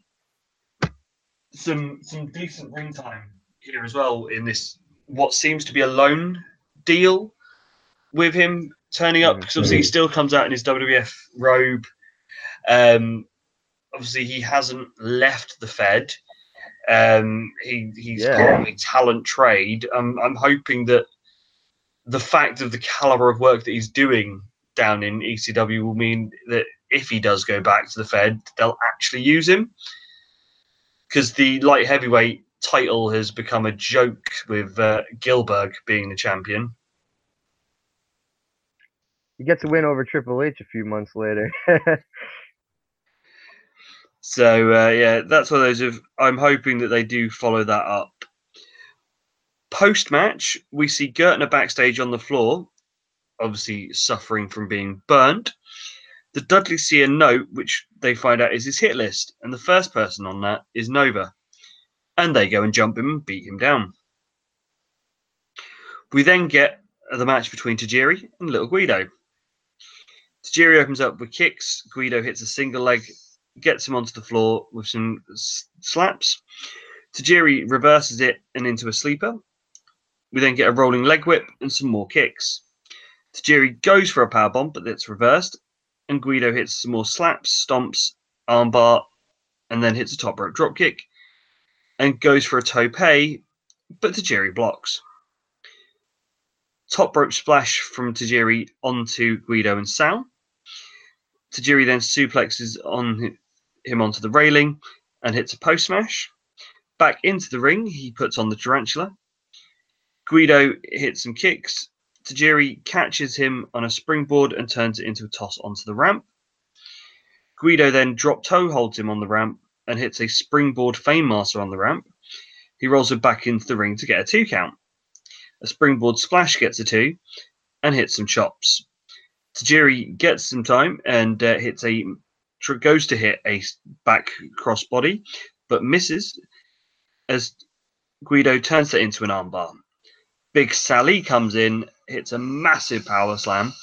some some decent ring time here as well in this what seems to be a loan deal with him turning up because obviously he still comes out in his WWF robe um obviously he hasn't left the Fed. Um, he he's Yeah. got a talent trade. Um, I'm hoping that the fact of the caliber of work that he's doing down in ECW will mean that if he does go back to the Fed, they'll actually use him. Because the light heavyweight title has become a joke with uh, Gilbert being the champion. He gets a win over Triple H a few months later. So uh, yeah, that's one of those. Of I'm hoping that they do follow that up. Post match, we see Gertner backstage on the floor, obviously suffering from being burnt. The Dudley see a note which they find out is his hit list, and the first person on that is Nova, and they go and jump him and beat him down. We then get the match between Tajiri and Little Guido. Tajiri opens up with kicks. Guido hits a single leg gets him onto the floor with some slaps. Tajiri reverses it and into a sleeper. We then get a rolling leg whip and some more kicks. Tajiri goes for a power bomb, but it's reversed, and Guido hits some more slaps, stomps, armbar, and then hits a top rope drop kick, and goes for a tope, but Tajiri blocks. Top rope splash from Tajiri onto Guido and Sal. Tajiri then suplexes on him onto the railing and hits a post smash. Back into the ring, he puts on the tarantula. Guido hits some kicks. Tajiri catches him on a springboard and turns it into a toss onto the ramp. Guido then drop toe holds him on the ramp and hits a springboard fame master on the ramp. He rolls it back into the ring to get a two count. A springboard splash gets a two and hits some chops. Tajiri gets some time and uh, hits a goes to hit a back crossbody, but misses as Guido turns that into an armbar. Big Sally comes in, hits a massive power slam.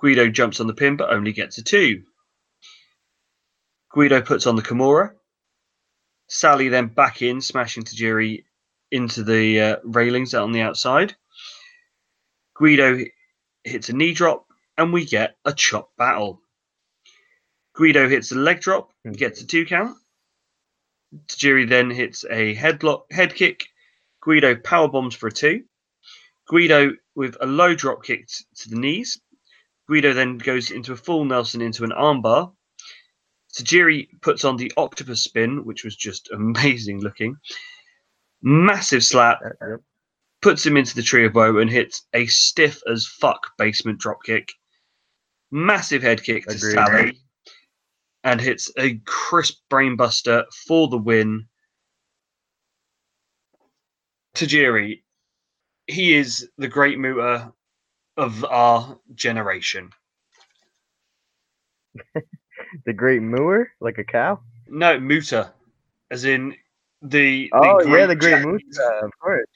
Guido jumps on the pin, but only gets a two. Guido puts on the Kimura. Sally then back in, smashing Tajiri into the uh, railings on the outside. Guido hits a knee drop, and we get a chop battle. Guido hits a leg drop, and gets a two count. Tajiri then hits a headlock, head kick. Guido power bombs for a two. Guido with a low drop kick to the knees. Guido then goes into a full Nelson into an armbar. Tajiri puts on the octopus spin, which was just amazing looking. Massive slap, puts him into the tree of woe and hits a stiff as fuck basement drop kick. Massive head kick to Agreed. Sally and hits a crisp brainbuster for the win. Tajiri, he is the great Muta of our generation. The Great Mooer, like a cow. No, Muta, as in the. the Oh yeah, the Great Muta, of course.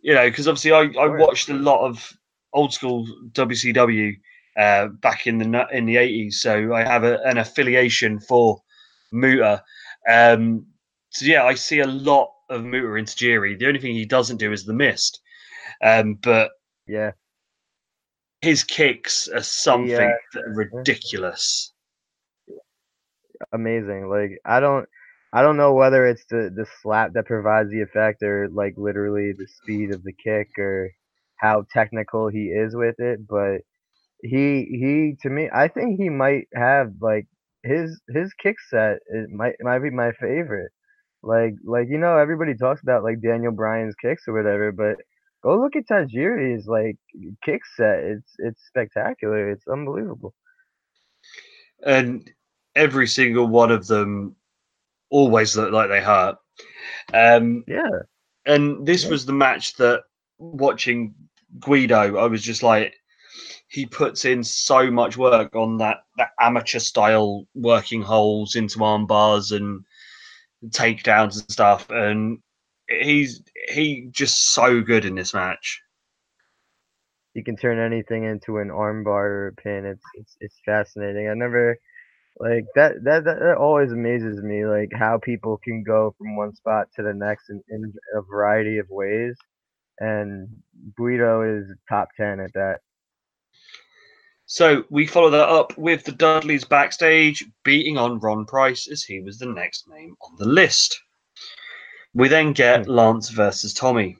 You know, because obviously I, I watched a lot of old school WCW uh, back in the in the eighties, so I have a, an affiliation for Muta. Um, so yeah, I see a lot of Muta in Tajiri. The only thing he doesn't do is the mist, um, but Yeah, his kicks are something Yeah. that are ridiculous. Amazing. Like I don't, I don't know whether it's the the slap that provides the effect, or like literally the speed of the kick, or how technical he is with it. But he he to me, I think he might have like his his kick set. It might might be my favorite. Like like you know everybody talks about like Daniel Bryan's kicks or whatever, but go look at Tajiri's like kick set. It's it's spectacular. It's unbelievable. and every single one of them always look like they hurt. Um, Yeah. and this Yeah. was the match that watching Guido, I was just like, he puts in so much work on that that amateur style working holes into arm bars and takedowns and stuff, and he's he just so good in this match. you can turn anything into an armbar or a pin. It's it's it's fascinating. I never like that that that, that always amazes me like how people can go from one spot to the next in, in a variety of ways. And Guido is top ten at that. So we follow that up with the Dudleys backstage beating on Rod Price as he was the next name on the list. We then get hmm. Lance versus Tommy.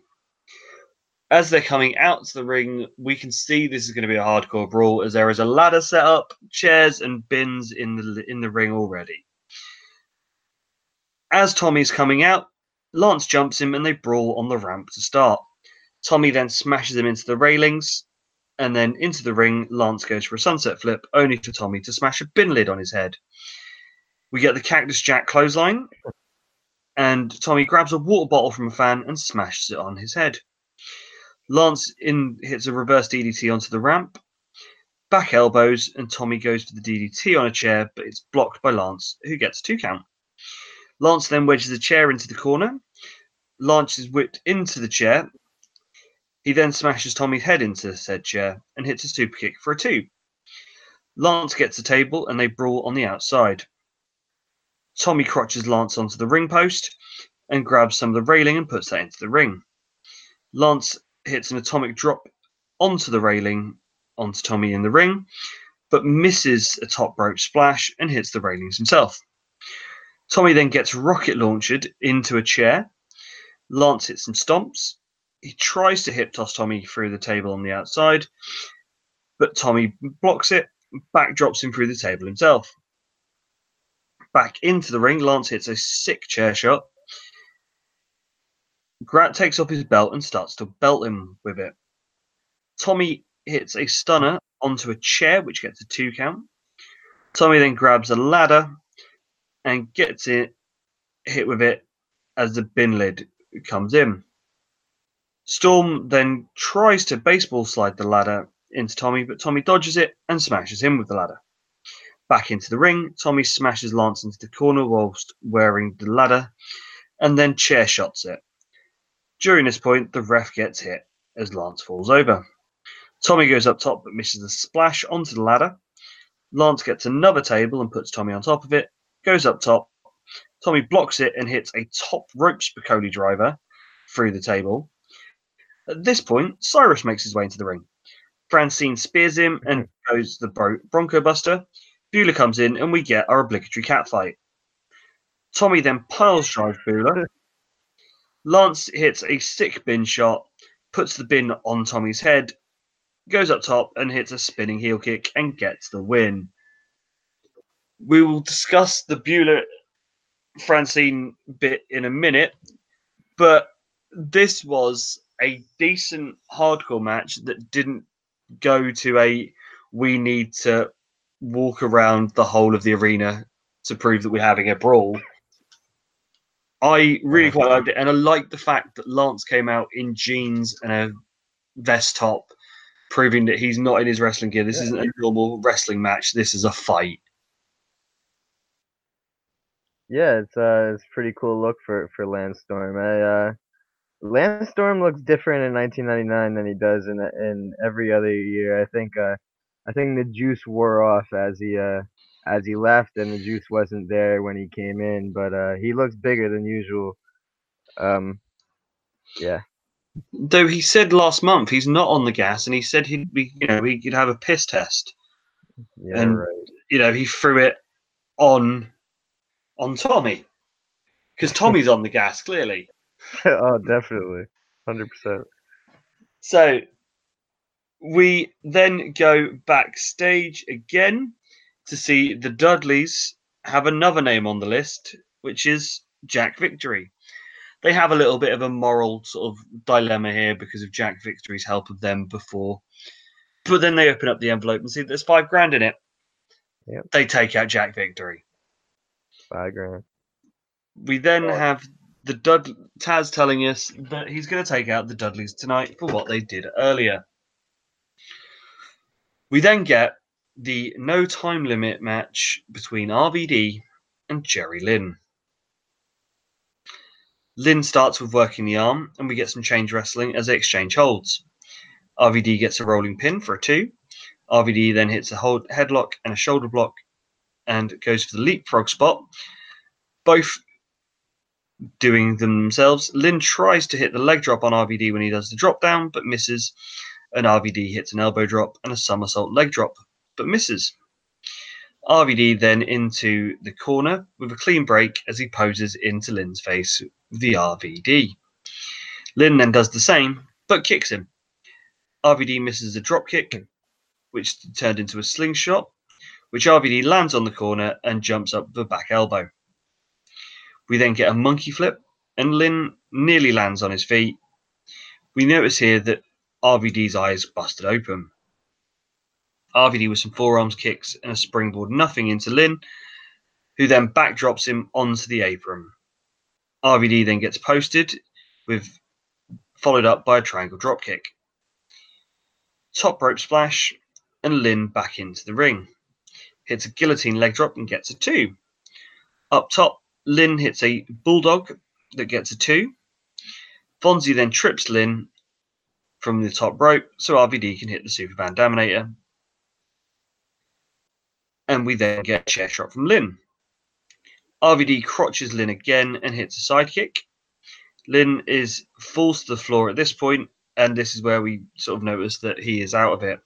As they're coming out to the ring, we can see this is going to be a hardcore brawl as there is a ladder set up, chairs and bins in the in the ring already. As Tommy's coming out, Lance jumps him and they brawl on the ramp to start. Tommy then smashes him into the railings, and then into the ring, Lance goes for a sunset flip, only for Tommy to smash a bin lid on his head. We get the Cactus Jack clothesline, and Tommy grabs a water bottle from a fan and smashes it on his head. Lance in hits a reverse DDT onto the ramp, back elbows, and Tommy goes for the DDT on a chair, but it's blocked by Lance, who gets a two count. Lance then wedges the chair into the corner. Lance is whipped into the chair, he then smashes Tommy's head into the said chair and hits a super kick for a two. Lance gets a table and they brawl on the outside. Tommy crotches Lance onto the ring post and grabs some of the railing and puts that into the ring. Lance hits an atomic drop onto the railing onto Tommy in the ring, but misses a top rope splash and hits the railings himself. Tommy then gets rocket launched into a chair. Lance hits some stomps, he tries to hip toss Tommy through the table on the outside, but Tommy blocks it, backdrops him through the table himself. Back into the ring, Lance hits a sick chair shot. Grant takes off his belt and starts to belt him with it. Tommy hits a stunner onto a chair, which gets a two count. Tommy then grabs a ladder and gets it hit with it as the bin lid comes in. Storm then tries to baseball slide the ladder into Tommy, but Tommy dodges it and smashes him with the ladder. Back into the ring, Tommy smashes Lance into the corner whilst wearing the ladder and then chair shots it. During this point, the ref gets hit as Lance falls over. Tommy goes up top but misses a splash onto the ladder. Lance gets another table and puts Tommy on top of it, goes up top. Tommy blocks it and hits a top rope Spicolli driver through the table. At this point, Cyrus makes his way into the ring. Francine spears him and goes the bro- Bronco Buster. Beulah comes in and we get our obligatory cat fight. Tommy then piles drives Beulah. Lance hits a sick bin shot, puts the bin on Tommy's head, goes up top and hits a spinning heel kick and gets the win. We will discuss the Beulah Francine bit in a minute, but this was a decent hardcore match that didn't go to a we need to walk around the whole of the arena to prove that we're having a brawl. I really quite liked it, and I liked the fact that Lance came out in jeans and a vest top, proving that he's not in his wrestling gear. This Yeah. isn't a normal wrestling match. This is a fight. Yeah, it's uh, it's a pretty cool look for for Lance Storm. I, uh, Lance Storm looks different in 1999 than he does in in every other year. I think uh, I think the juice wore off as he uh as he left, and the juice wasn't there when he came in. But uh, he looks bigger than usual. Um, yeah, Though he said last month he's not on the gas, and he said he'd be, you know, he could have a piss test. yeah, And- right. You know, he threw it on on Tommy because Tommy's on the gas clearly. oh, definitely, hundred percent. So we then go backstage again to see the Dudleys have another name on the list, which is Jack Victory. They have a little bit of a moral sort of dilemma here because of Jack Victory's help of them before. But then they open up the envelope and see there's five grand in it. Yep. They take out Jack Victory. Five grand. We then Right. have the Dud Taz telling us that he's going to take out the Dudleys tonight for what they did earlier. We then get the no time limit match between RVD and Jerry Lynn. Lynn starts with working the arm, and we get some change wrestling as they exchange holds. RVD gets a rolling pin for a two. RVD then hits a hold headlock and a shoulder block and goes for the leapfrog spot. Both doing them themselves. Lynn tries to hit the leg drop on RVD when he does the drop down, but misses. And RVD hits an elbow drop and a somersault leg drop, but misses. RVD then into the corner with a clean break as he poses into Lynn's face with the RVD. Lynn then does the same, but kicks him. RVD misses a drop kick, which turned into a slingshot, which RVD lands on the corner and jumps up the back elbow. We then get a monkey flip, and Lynn nearly lands on his feet. We notice here that RVD's eyes busted open. RVD with some forearms kicks and a springboard nothing into Lynn, who then backdrops him onto the apron. RVD then gets posted with followed up by a triangle dropkick. Top rope splash, and Lynn back into the ring. Hits a guillotine leg drop and gets a two. Up top, Lynn hits a bulldog that gets a two. Fonzie then trips Lynn from the top rope so RVD can hit the Super Van Daminator. And we then get a chair shot from Lynn. RVD crotches Lynn again and hits a sidekick. Lynn is falls to the floor at this point, and this is where we sort of notice that he is out of it.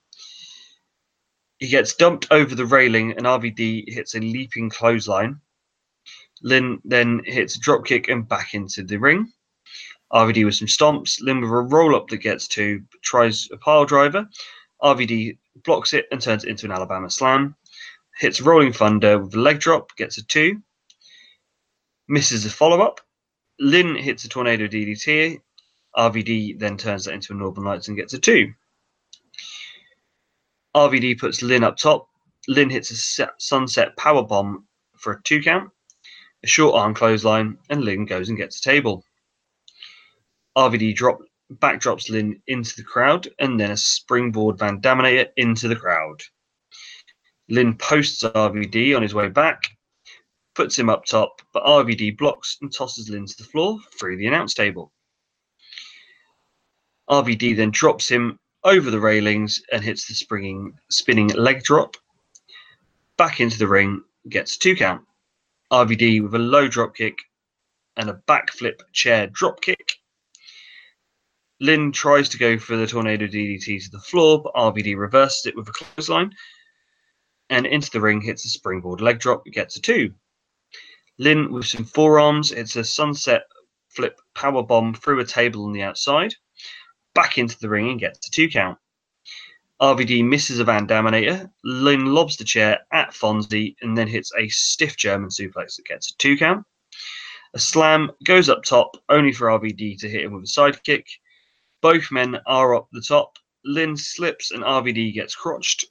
He gets dumped over the railing, and RVD hits a leaping clothesline. Lynn then hits a drop kick and back into the ring. RVD with some stomps. Lynn with a roll up that gets to, tries a pile driver. RVD blocks it and turns it into an Alabama slam. Hits Rolling Thunder with a leg drop, gets a two. Misses a follow up. Lynn hits a Tornado DDT. RVD then turns that into a Northern Lights and gets a two. RVD puts Lynn up top. Lynn hits a sunset power bomb for a two count, a short arm clothesline, and Lynn goes and gets a table. RVD drop backdrops Lynn into the crowd and then a springboard Van Daminator into the crowd. Lynn posts RVD on his way back, puts him up top, but RVD blocks and tosses Lynn to the floor through the announce table. RVD then drops him over the railings and hits the springing, spinning leg drop. Back into the ring, gets two count. RVD with a low drop kick and a backflip chair drop kick. Lynn tries to go for the tornado DDT to the floor, but RVD reverses it with a clothesline and into the ring hits a springboard leg drop, gets a two. Lynn with some forearms, it's a sunset flip power bomb through a table on the outside, back into the ring and gets a two count. RVD misses a Van Daminator. Lynn lobs the chair at Fonzie and then hits a stiff German suplex that gets a two count. A slam goes up top, only for RVD to hit him with a sidekick. Both men are up the top. Lynn slips and RVD gets crotched.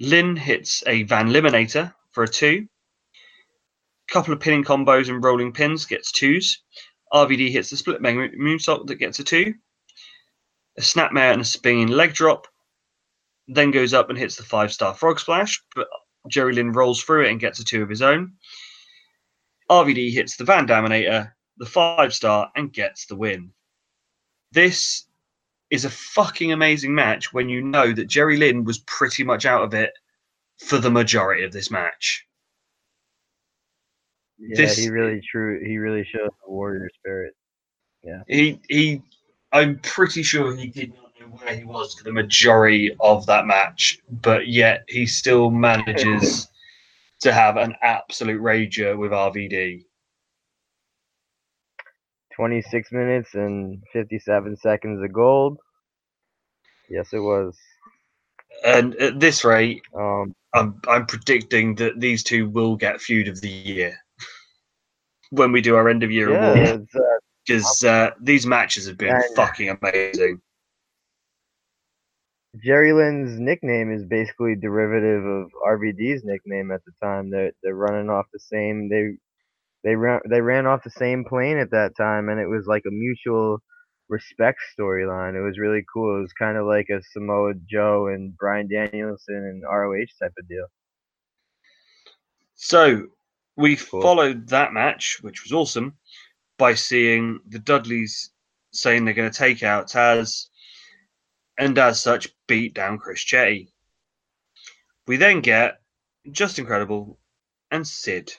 Lynn hits a Van Liminator for a two. Couple of pinning combos and rolling pins gets twos. RVD hits the split mega moonsault that gets a two. A snapmare and a spinning leg drop. Then goes up and hits the five star frog splash, but Jerry Lynn rolls through it and gets a two of his own. RVD hits the Van Daminator, the five star, and gets the win. This is a fucking amazing match when you know that Jerry Lynn was pretty much out of it for the majority of this match. Yeah, This- he really true. He really showed the warrior spirit. Yeah, he he I'm pretty sure he did not know where he was for the majority of that match, but yet he still manages to have an absolute rager with RVD. 26 minutes and 57 seconds of gold. Yes, it was. And at this rate, Um, I'm I'm predicting that these two will get feud of the year when we do our end of year yeah, award it's, uh, because uh, these matches have been fucking amazing. Jerry Lynn's nickname is basically derivative of RVD's nickname at the time. They're they're running off the same they they ran they ran off the same plane at that time, and it was like a mutual respect storyline. It was really cool. It was kind of like a Samoa Joe and Bryan Danielson and ROH type of deal. So we Cool. followed that match, which was awesome, by seeing the Dudleys saying they're going to take out Taz, and as such, beat down Chris Chetti. We then get Justin Credible and Sid.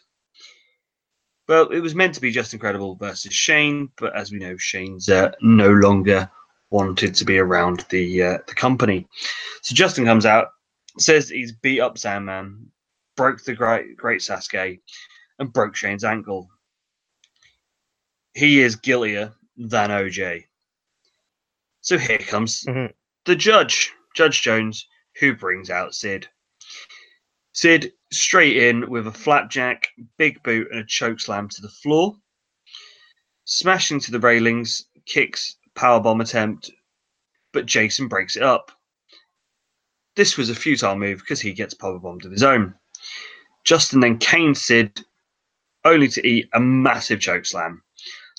Well, it was meant to be Justin Credible versus Shane, but as we know, Shane's uh, no longer wanted to be around the uh, the company. So Justin comes out, says he's beat up Sandman, broke the great great Sasuke, and broke Shane's ankle. He is guiltier than OJ. So here comes Mhm. the judge, Judge Jones, who brings out Sid. Sid straight in with a flapjack, big boot, and a choke slam to the floor. Smash into the railings, kicks, powerbomb attempt, but Jason breaks it up. This was a futile move because he gets power powerbombed of his own. Justin then canes Sid, only to eat a massive choke slam.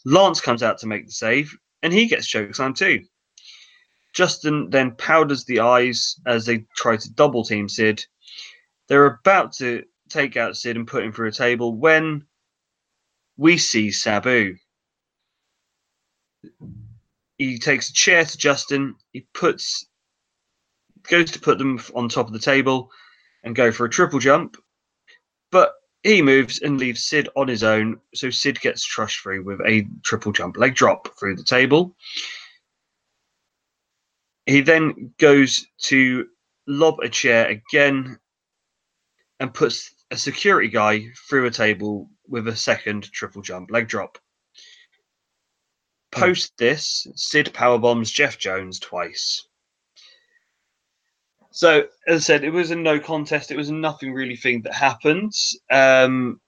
Lance comes out to make the save, and he gets choke slam too. Justin then powders the eyes as they try to double team Sid. They're about to take out Sid and put him through a table when we see Sabu. He takes a chair to Justin. He puts goes to put them on top of the table and go for a triple jump, but he moves and leaves Sid on his own. So Sid gets trushed through with a triple jump leg drop through the table. He then goes to lob a chair again and puts a security guy through a table with a second triple jump leg drop. Post this, Sid powerbombs Jeff Jones twice. So, as I said, it was a no contest. It was a nothing really thing that happened. Um,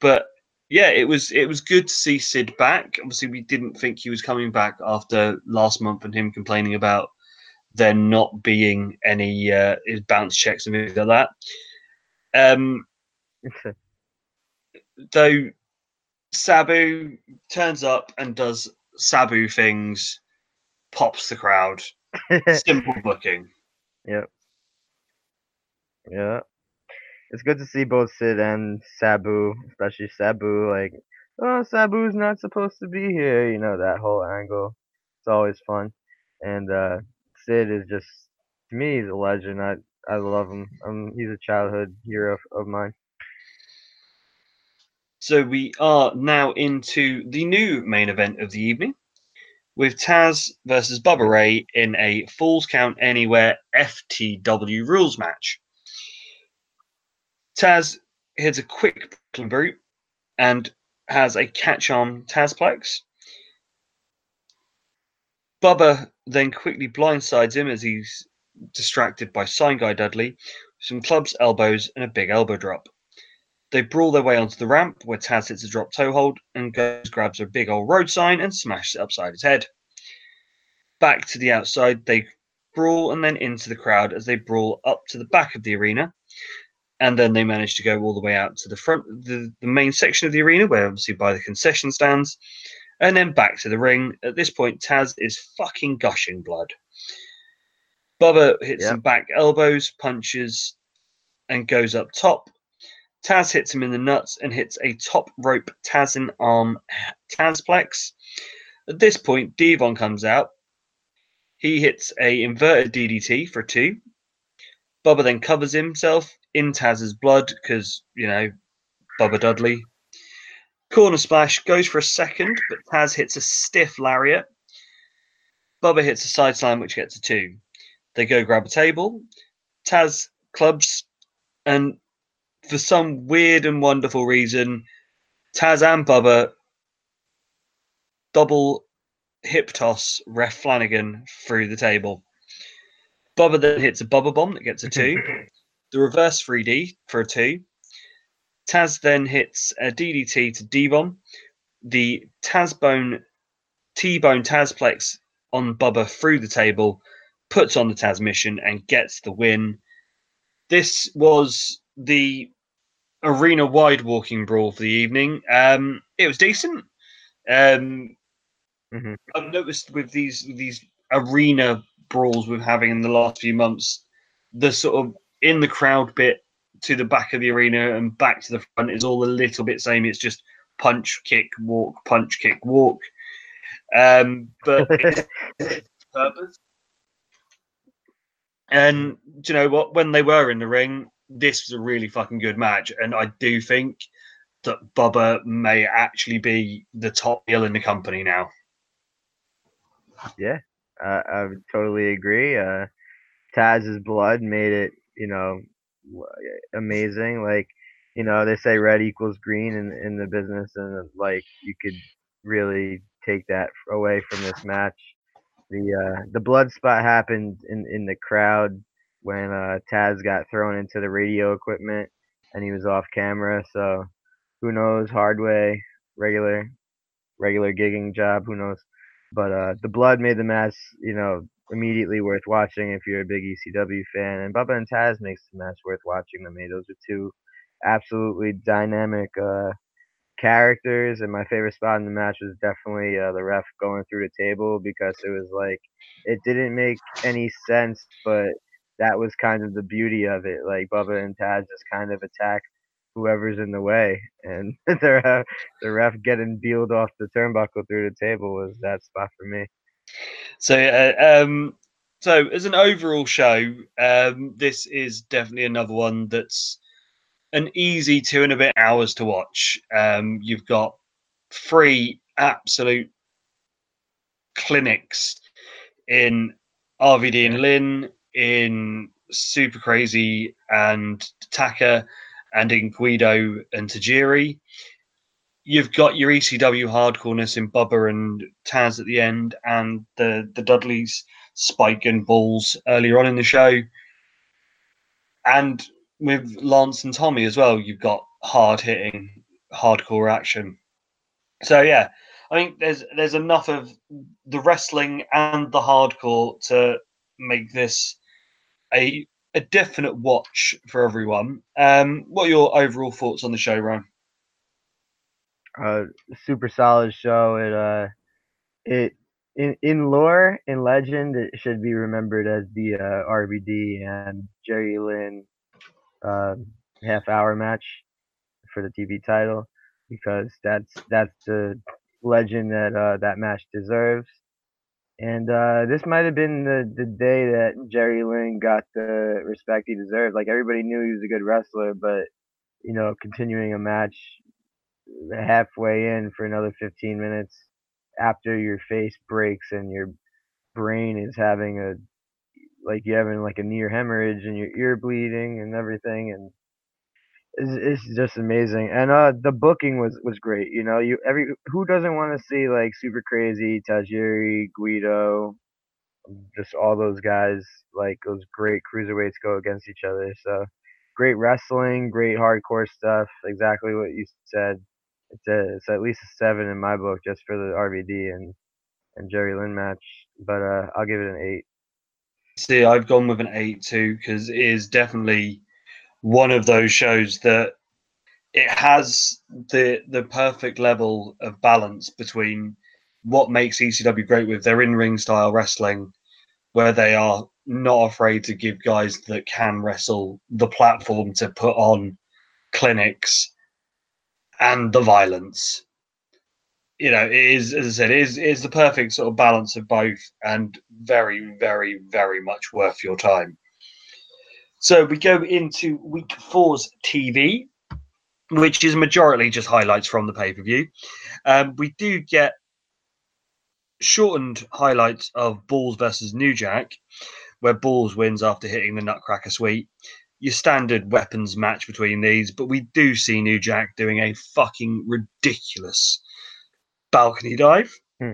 but yeah, it was it was good to see Sid back. Obviously, we didn't think he was coming back after last month and him complaining about there not being any uh, bounce checks and things like that. Um, though Sabu turns up and does Sabu things, pops the crowd. Simple booking. Yep. Yeah. It's good to see both Sid and Sabu, especially Sabu, like, oh, Sabu's not supposed to be here, you know, that whole angle. It's always fun. And uh Sid is just to me he's a legend. I I love him. Um he's a childhood hero of, of mine. So we are now into the new main event of the evening with Taz versus Bubba Ray in a Falls Count Anywhere FTW rules match. Taz hits a quick Brute and has a catch on Tazplex. Bubba then quickly blindsides him as he's distracted by Sign Guy Dudley, some clubs, elbows, and a big elbow drop. They brawl their way onto the ramp where Taz hits a drop toe hold and goes grabs a big old road sign and smashes it upside his head. Back to the outside, they brawl and then into the crowd as they brawl up to the back of the arena. And then they manage to go all the way out to the front, the, the main section of the arena, where obviously by the concession stands, and then back to the ring. At this point, Taz is fucking gushing blood. Bubba hits Yep. some back elbows, punches, and goes up top. Taz hits him in the nuts and hits a top rope Tazin arm Tazplex. At this point, D-Von comes out. He hits a inverted DDT for two. Bubba then covers himself in Taz's blood because, you know, Bubba Dudley. Corner splash goes for a second, but Taz hits a stiff lariat. Bubba hits a side slam, which gets a two. They go grab a table. Taz clubs, and for some weird and wonderful reason, Taz and Bubba double hip toss ref Flanagan through the table. Bubba then hits a Bubba bomb that gets a two. the reverse 3D for a two. Taz then hits a DDT to D-bomb. The Tazbone T-bone Tazplex on Bubba through the table, puts on the Tazmission and gets the win. This was the arena wide walking brawl for the evening. Um, it was decent. Um, Mhm. I've noticed with these these arena brawls we're having in the last few months, the sort of in the crowd bit to the back of the arena and back to the front is all a little bit same. It's just punch, kick, walk, punch, kick, walk. Um, but purpose. And do you know what? When they were in the ring, this was a really fucking good match, and I do think that Bubba may actually be the top heel in the company now. Yeah, uh, I would totally agree. Uh, Taz's blood made it, you know, amazing. Like, you know, they say red equals green in in the business, and like you could really take that away from this match. The uh, the blood spot happened in in the crowd when uh, Taz got thrown into the radio equipment, and he was off camera. So, who knows? Hard way, regular, regular gigging job. Who knows? But uh, the blood made the match, you know, immediately worth watching if you're a big ECW fan. And Bubba and Taz makes the match worth watching to me. Those are two absolutely dynamic uh, characters. And my favorite spot in the match was definitely uh, the ref going through the table because it was like it didn't make any sense, but that was kind of the beauty of it. Like Bubba and Taz just kind of attack whoever's in the way, and the ref, the ref getting beeled off the turnbuckle through the table was that spot for me. So, uh, um, so as an overall show, um, this is definitely another one that's an easy two and a bit hours to watch. Um, you've got three absolute clinics in RVD and Lynn, in Super Crazy and Taka, and in Guido and Tajiri. You've got your ECW hardcoreness in Bubba and Taz at the end, and the the Dudleys, Spike and Balls earlier on in the show, and with Lance and Tommy as well. You've got hard hitting, hardcore action. So yeah, I think there's there's enough of the wrestling and the hardcore to make this a a definite watch for everyone. Um, what are your overall thoughts on the show, Ryan? Uh, super solid show. It uh, it in in lore in legend it should be remembered as the uh, RVD and Jerry Lynn uh, half hour match for the TV title because that's that's the legend that uh, that match deserves. And uh, this might have been the, the day that Jerry Lynn got the respect he deserved. Like everybody knew he was a good wrestler, but you know, continuing a match halfway in for another 15 minutes after your face breaks and your brain is having a like you having like a near hemorrhage and your ear bleeding and everything and it's, it's just amazing and uh the booking was was great you know you every who doesn't want to see like super crazy Tajiri Guido just all those guys like those great cruiserweights go against each other so great wrestling, great hardcore stuff. Exactly what you said. It's a, it's at least a seven in my book just for the RVD and and Jerry Lynn match. But uh, I'll give it an eight. See, I've gone with an eight too because it is definitely one of those shows that it has the the perfect level of balance between what makes ECW great with their in ring style wrestling, where they are not afraid to give guys that can wrestle the platform to put on clinics and the violence. You know, it is, as I said, it is, is the perfect sort of balance of both and very, very, very much worth your time. So we go into week four's TV, which is majority just highlights from the pay per view. Um, we do get shortened highlights of Balls versus New Jack, where Balls wins after hitting the Nutcracker Suite. Your standard weapons match between these, but we do see New Jack doing a fucking ridiculous balcony dive. Hmm.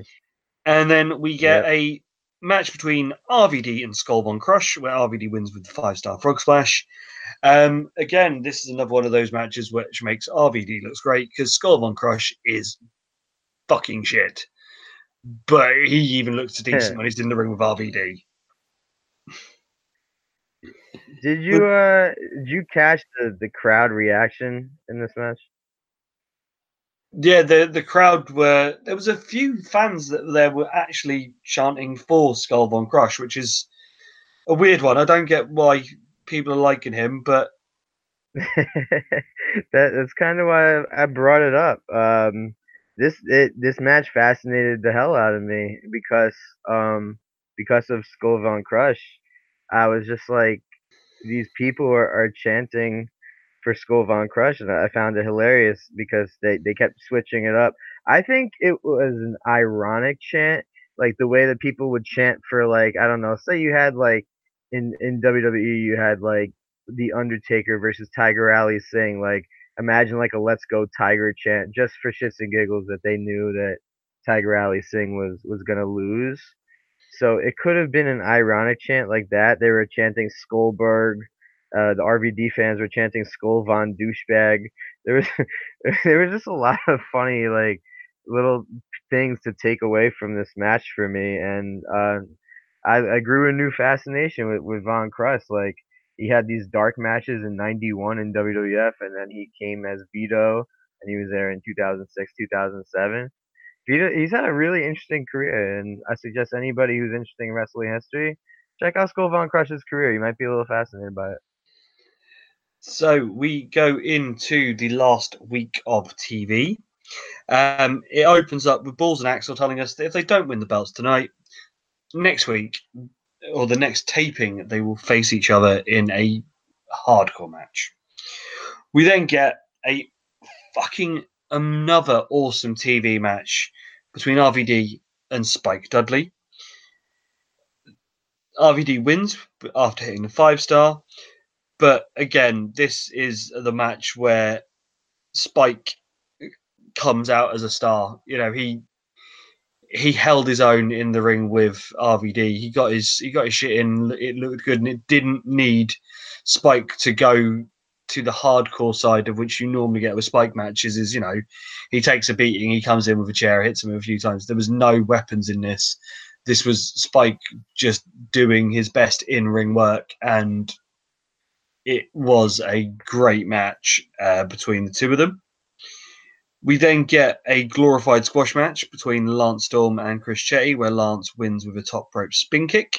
And then we get Yep. a match between RVD and Skull Von Krush, where RVD wins with the five star frog splash. Um, again, this is another one of those matches which makes RVD looks great because Skull Von Krush is fucking shit. But he even looks decent when he's in the ring with RVD. Did you uh did you catch the the crowd reaction in this match? Yeah, the the crowd were there was a few fans that there were actually chanting for Skull Von Krush, which is a weird one. I don't get why people are liking him, but that that's kind of why I, I brought it up. Um, this it this match fascinated the hell out of me because um because of Skull Von Krush, I was just like these people are, are chanting for Skull Von Krush, and I found it hilarious because they they kept switching it up. I think it was an ironic chant, like the way that people would chant for like I don't know, say you had like in in WWE you had like the Undertaker versus Tiger Ali saying like imagine like a Let's Go Tiger chant just for shits and giggles that they knew that Tiger Ali Singh was was gonna lose. So it could have been an ironic chant like that. They were chanting Skullberg. Uh, the RVD fans were chanting Skull Von Douchebag. There was there was just a lot of funny like little things to take away from this match for me, and uh, I, I grew a new fascination with, with Von Krush. Like he had these dark matches in '91 in WWF, and then he came as Vito, and he was there in 2006, 2007. Vito, he's had a really interesting career, and I suggest anybody who's interested in wrestling history check out Skull Von Krush's career. You might be a little fascinated by it. So we go into the last week of TV. Um, it opens up with Balls and Axl telling us that if they don't win the belts tonight, next week or the next taping, they will face each other in a hardcore match. We then get a fucking another awesome TV match between RVD and Spike Dudley. RVD wins after hitting the five star. But again, this is the match where Spike comes out as a star. You know, he he held his own in the ring with RVD. He got his he got his shit in. It looked good, and it didn't need Spike to go to the hardcore side of which you normally get with Spike matches. Is you know, he takes a beating, he comes in with a chair, hits him a few times. There was no weapons in this. This was Spike just doing his best in ring work, and it was a great match uh, between the two of them. We then get a glorified squash match between Lance Storm and Chris Chetti, where Lance wins with a top rope spin kick.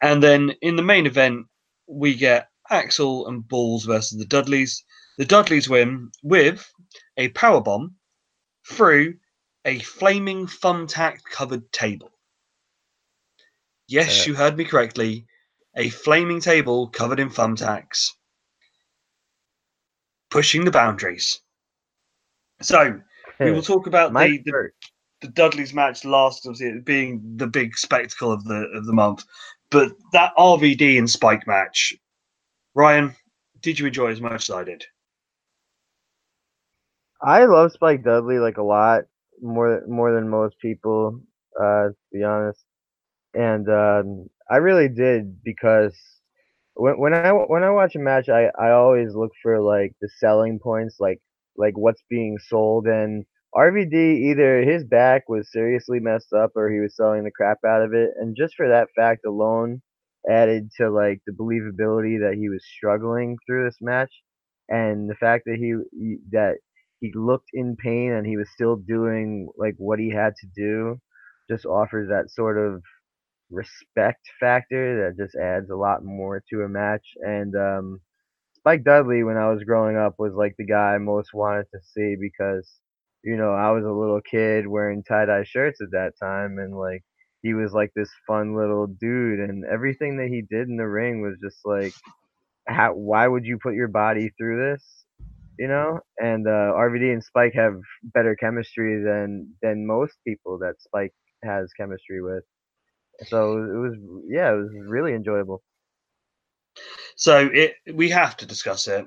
And then in the main event, we get Axl and Balls versus the Dudleys. The Dudleys win with a power bomb through a flaming thumbtack covered table. Yes, Uh, you heard me correctly. A flaming table covered in thumbtacks, pushing the boundaries. So we will talk about the, the the Dudley's match last, obviously being the big spectacle of the of the month. But that RVD and Spike match, Ryan, did you enjoy as much as I did? I love Spike Dudley like a lot more more than most people, uh, to be honest. And um, I really did because when when I when I watch a match, I I always look for like the selling points, like like what's being sold. And RVD either his back was seriously messed up or he was selling the crap out of it. And just for that fact alone, added to like the believability that he was struggling through this match, and the fact that he, that he looked in pain and he was still doing like what he had to do, just offers that sort of respect factor that just adds a lot more to a match. And um, Spike Dudley, when I was growing up, was like the guy I most wanted to see because, you know, I was a little kid wearing tie dye shirts at that time, and like he was like this fun little dude, and everything that he did in the ring was just like, how? Why would you put your body through this? You know, and uh, RVD and Spike have better chemistry than than most people that Spike has chemistry with. So it was, yeah, it was really enjoyable. So it we have to discuss it.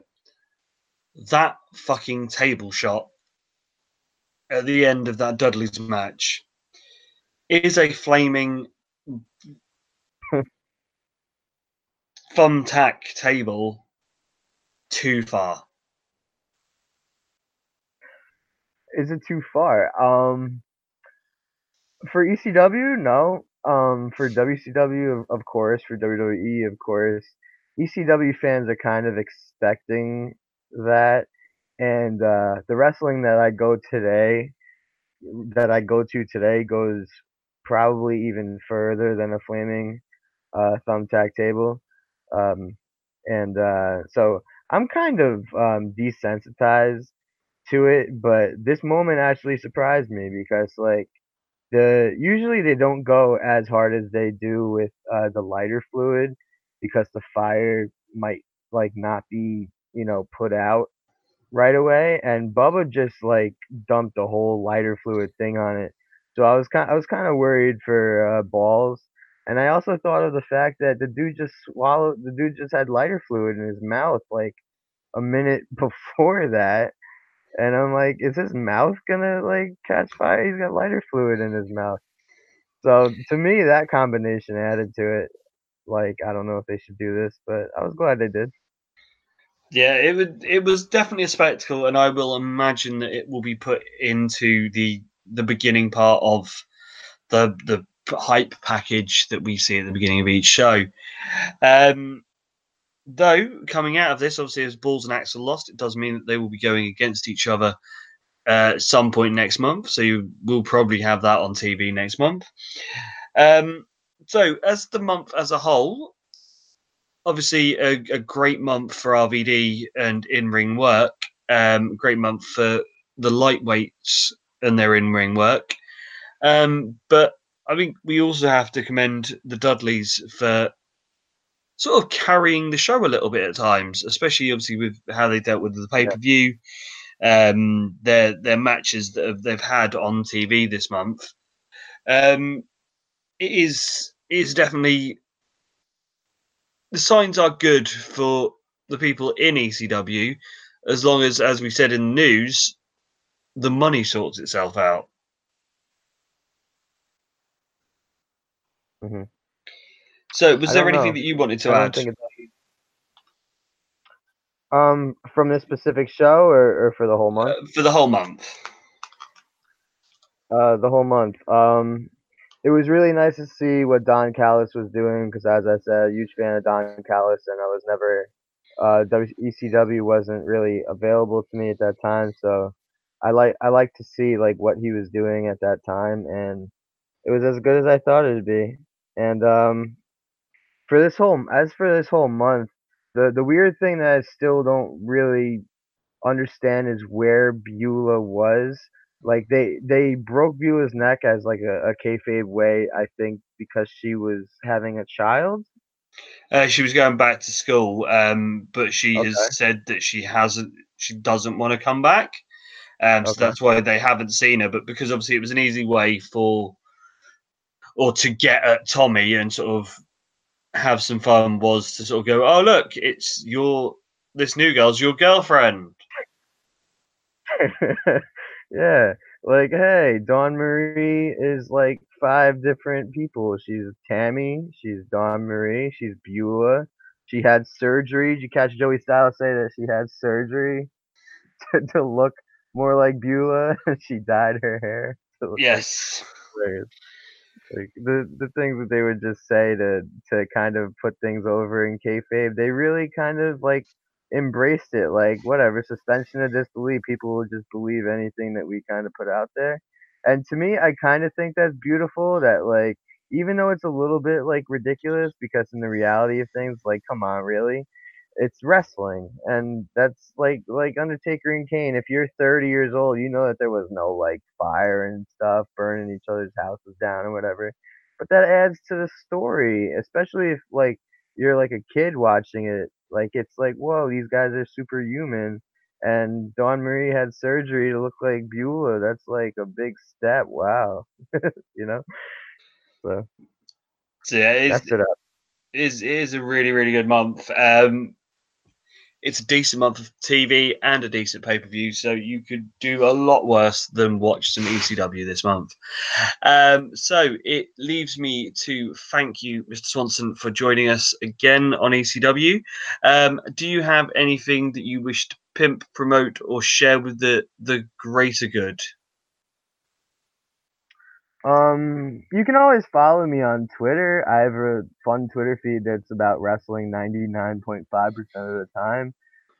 That fucking table shot at the end of that Dudley's match is a flaming thumbtack table too far. Is it too far? Um, for ECW, no. Um, for WCW, of, course. For WWE, of course. ECW fans are kind of expecting that, and uh, the wrestling that I go today, that I go to today, goes probably even further than a flaming uh, thumbtack table, um, and uh, so I'm kind of um, desensitized to it. But this moment actually surprised me because like the usually they don't go as hard as they do with uh, the lighter fluid because the fire might like not be you know put out right away and Bubba just like dumped a whole lighter fluid thing on it so I was kind I was kind of worried for uh, balls and I also thought of the fact that the dude just swallowed the dude just had lighter fluid in his mouth like a minute before that and I'm like, is his mouth gonna like catch fire? He's got lighter fluid in his mouth. So to me, that combination added to it. Like, I don't know if they should do this, but I was glad they did. Yeah, it would. It was definitely a spectacle, and I will imagine that it will be put into the the beginning part of the the hype package that we see at the beginning of each show. Um, though coming out of this, obviously, as Balls and Axl lost, it does mean that they will be going against each other uh, at some point next month. So you will probably have that on TV next month. Um, so as the month as a whole, obviously a, a great month for RVD and in-ring work. Um, great month for the lightweights and their in-ring work. Um, but I think we also have to commend the Dudleys for sort of carrying the show a little bit at times, especially obviously with how they dealt with the pay per view, um, their their matches that they've had on TV this month. Um, it is is definitely the signs are good for the people in ECW, as long as, as we said in the news, the money sorts itself out. Mm-hmm. So, was I there anything know. that you wanted to add? um from this specific show or, or for the whole month? Uh, for the whole month. Uh, the whole month. Um, it was really nice to see what Don Callis was doing because, as I said, a huge fan of Don Callis, and I was never uh, ECW wasn't really available to me at that time, so I like I like to see like what he was doing at that time, and it was as good as I thought it'd be. And um, for this whole as for this whole month, the the weird thing that I still don't really understand is where Beulah was. Like they they broke Beulah's neck as like a, a kayfabe way, I think, because she was having a child. Uh, she was going back to school, um, but she Okay. has said that she hasn't, she doesn't want to come back. Um, so that's why they haven't seen her. But because obviously it was an easy way for, or to get at Tommy and sort of have some fun was to sort of go, oh look, it's your this new girl's your girlfriend. yeah, like hey, Dawn Marie is like five different people. She's Tammy, she's Dawn Marie, she's Beulah, she had surgery. Did you catch Joey Styles say that she had surgery to, to look more like Beulah? she dyed her hair. look Yes. Like the the things that they would just say to to kind of put things over in kayfabe, they really kind of like embraced it. Like whatever, suspension of disbelief. People will just believe anything that we kind of put out there. And to me, I kind of think that's beautiful. That like even though it's a little bit like ridiculous, because in the reality of things, like come on, really, it's wrestling and that's like like undertaker and kane if you're 30 years old you know that there was no like fire and stuff burning each other's houses down or whatever but that adds to the story especially if like you're like a kid watching it like it's like whoa these guys are superhuman and Dawn Marie had surgery to look like Beulah. That's like a big step. Wow. you know? So So yeah, it's, that's it up. is is a really really good month. Um, it's a decent month of TV and a decent pay per view, so you could do a lot worse than watch some ECW this month. Um, so it leaves me to thank you, Mr. Swanson, for joining us again on ECW. Um, do you have anything that you wish to pimp, promote, or share with the the greater good? Um, you can always follow me on Twitter. I have a fun Twitter feed that's about wrestling 99.5% of the time.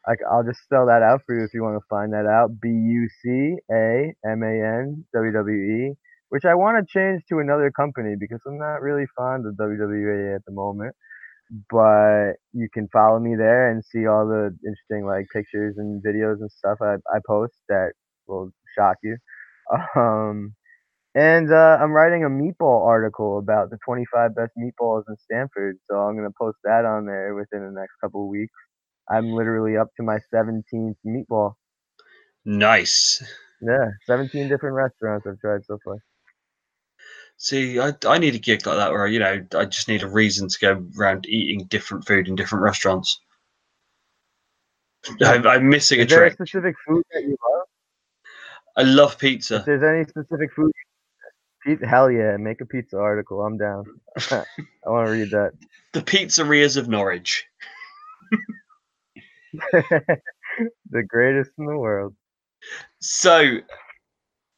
I, will just spell that out for you if you want to find that out. B U C A M A N W W E, which I want to change to another company because I'm not really fond of WWE at the moment. But you can follow me there and see all the interesting like pictures and videos and stuff I, I post that will shock you. Um, and uh, I'm writing a meatball article about the 25 best meatballs in Stanford. So I'm going to post that on there within the next couple of weeks. I'm literally up to my 17th meatball. Nice. Yeah, 17 different restaurants I've tried so far. See, I, I need a gig like that where, you know, I just need a reason to go around eating different food in different restaurants. I'm, I'm missing a Is there a trick. specific food that you love? I love pizza. If there's any specific food, pizza, hell yeah, make a pizza article. I'm down. I want to read that. The pizzerias of Norwich. the greatest in the world. So,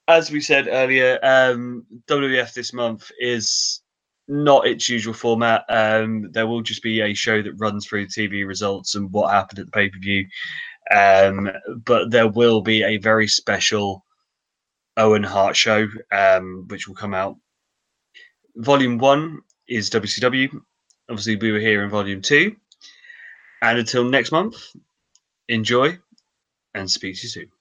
as we said earlier, um, WWF this month is not its usual format. Um, there will just be a show that runs through TV results and what happened at the pay per view. Um, but there will be a very special Owen Hart show, um, which will come out. Volume one is WCW. Obviously, we were here in volume two. And until next month, enjoy and speak to you soon.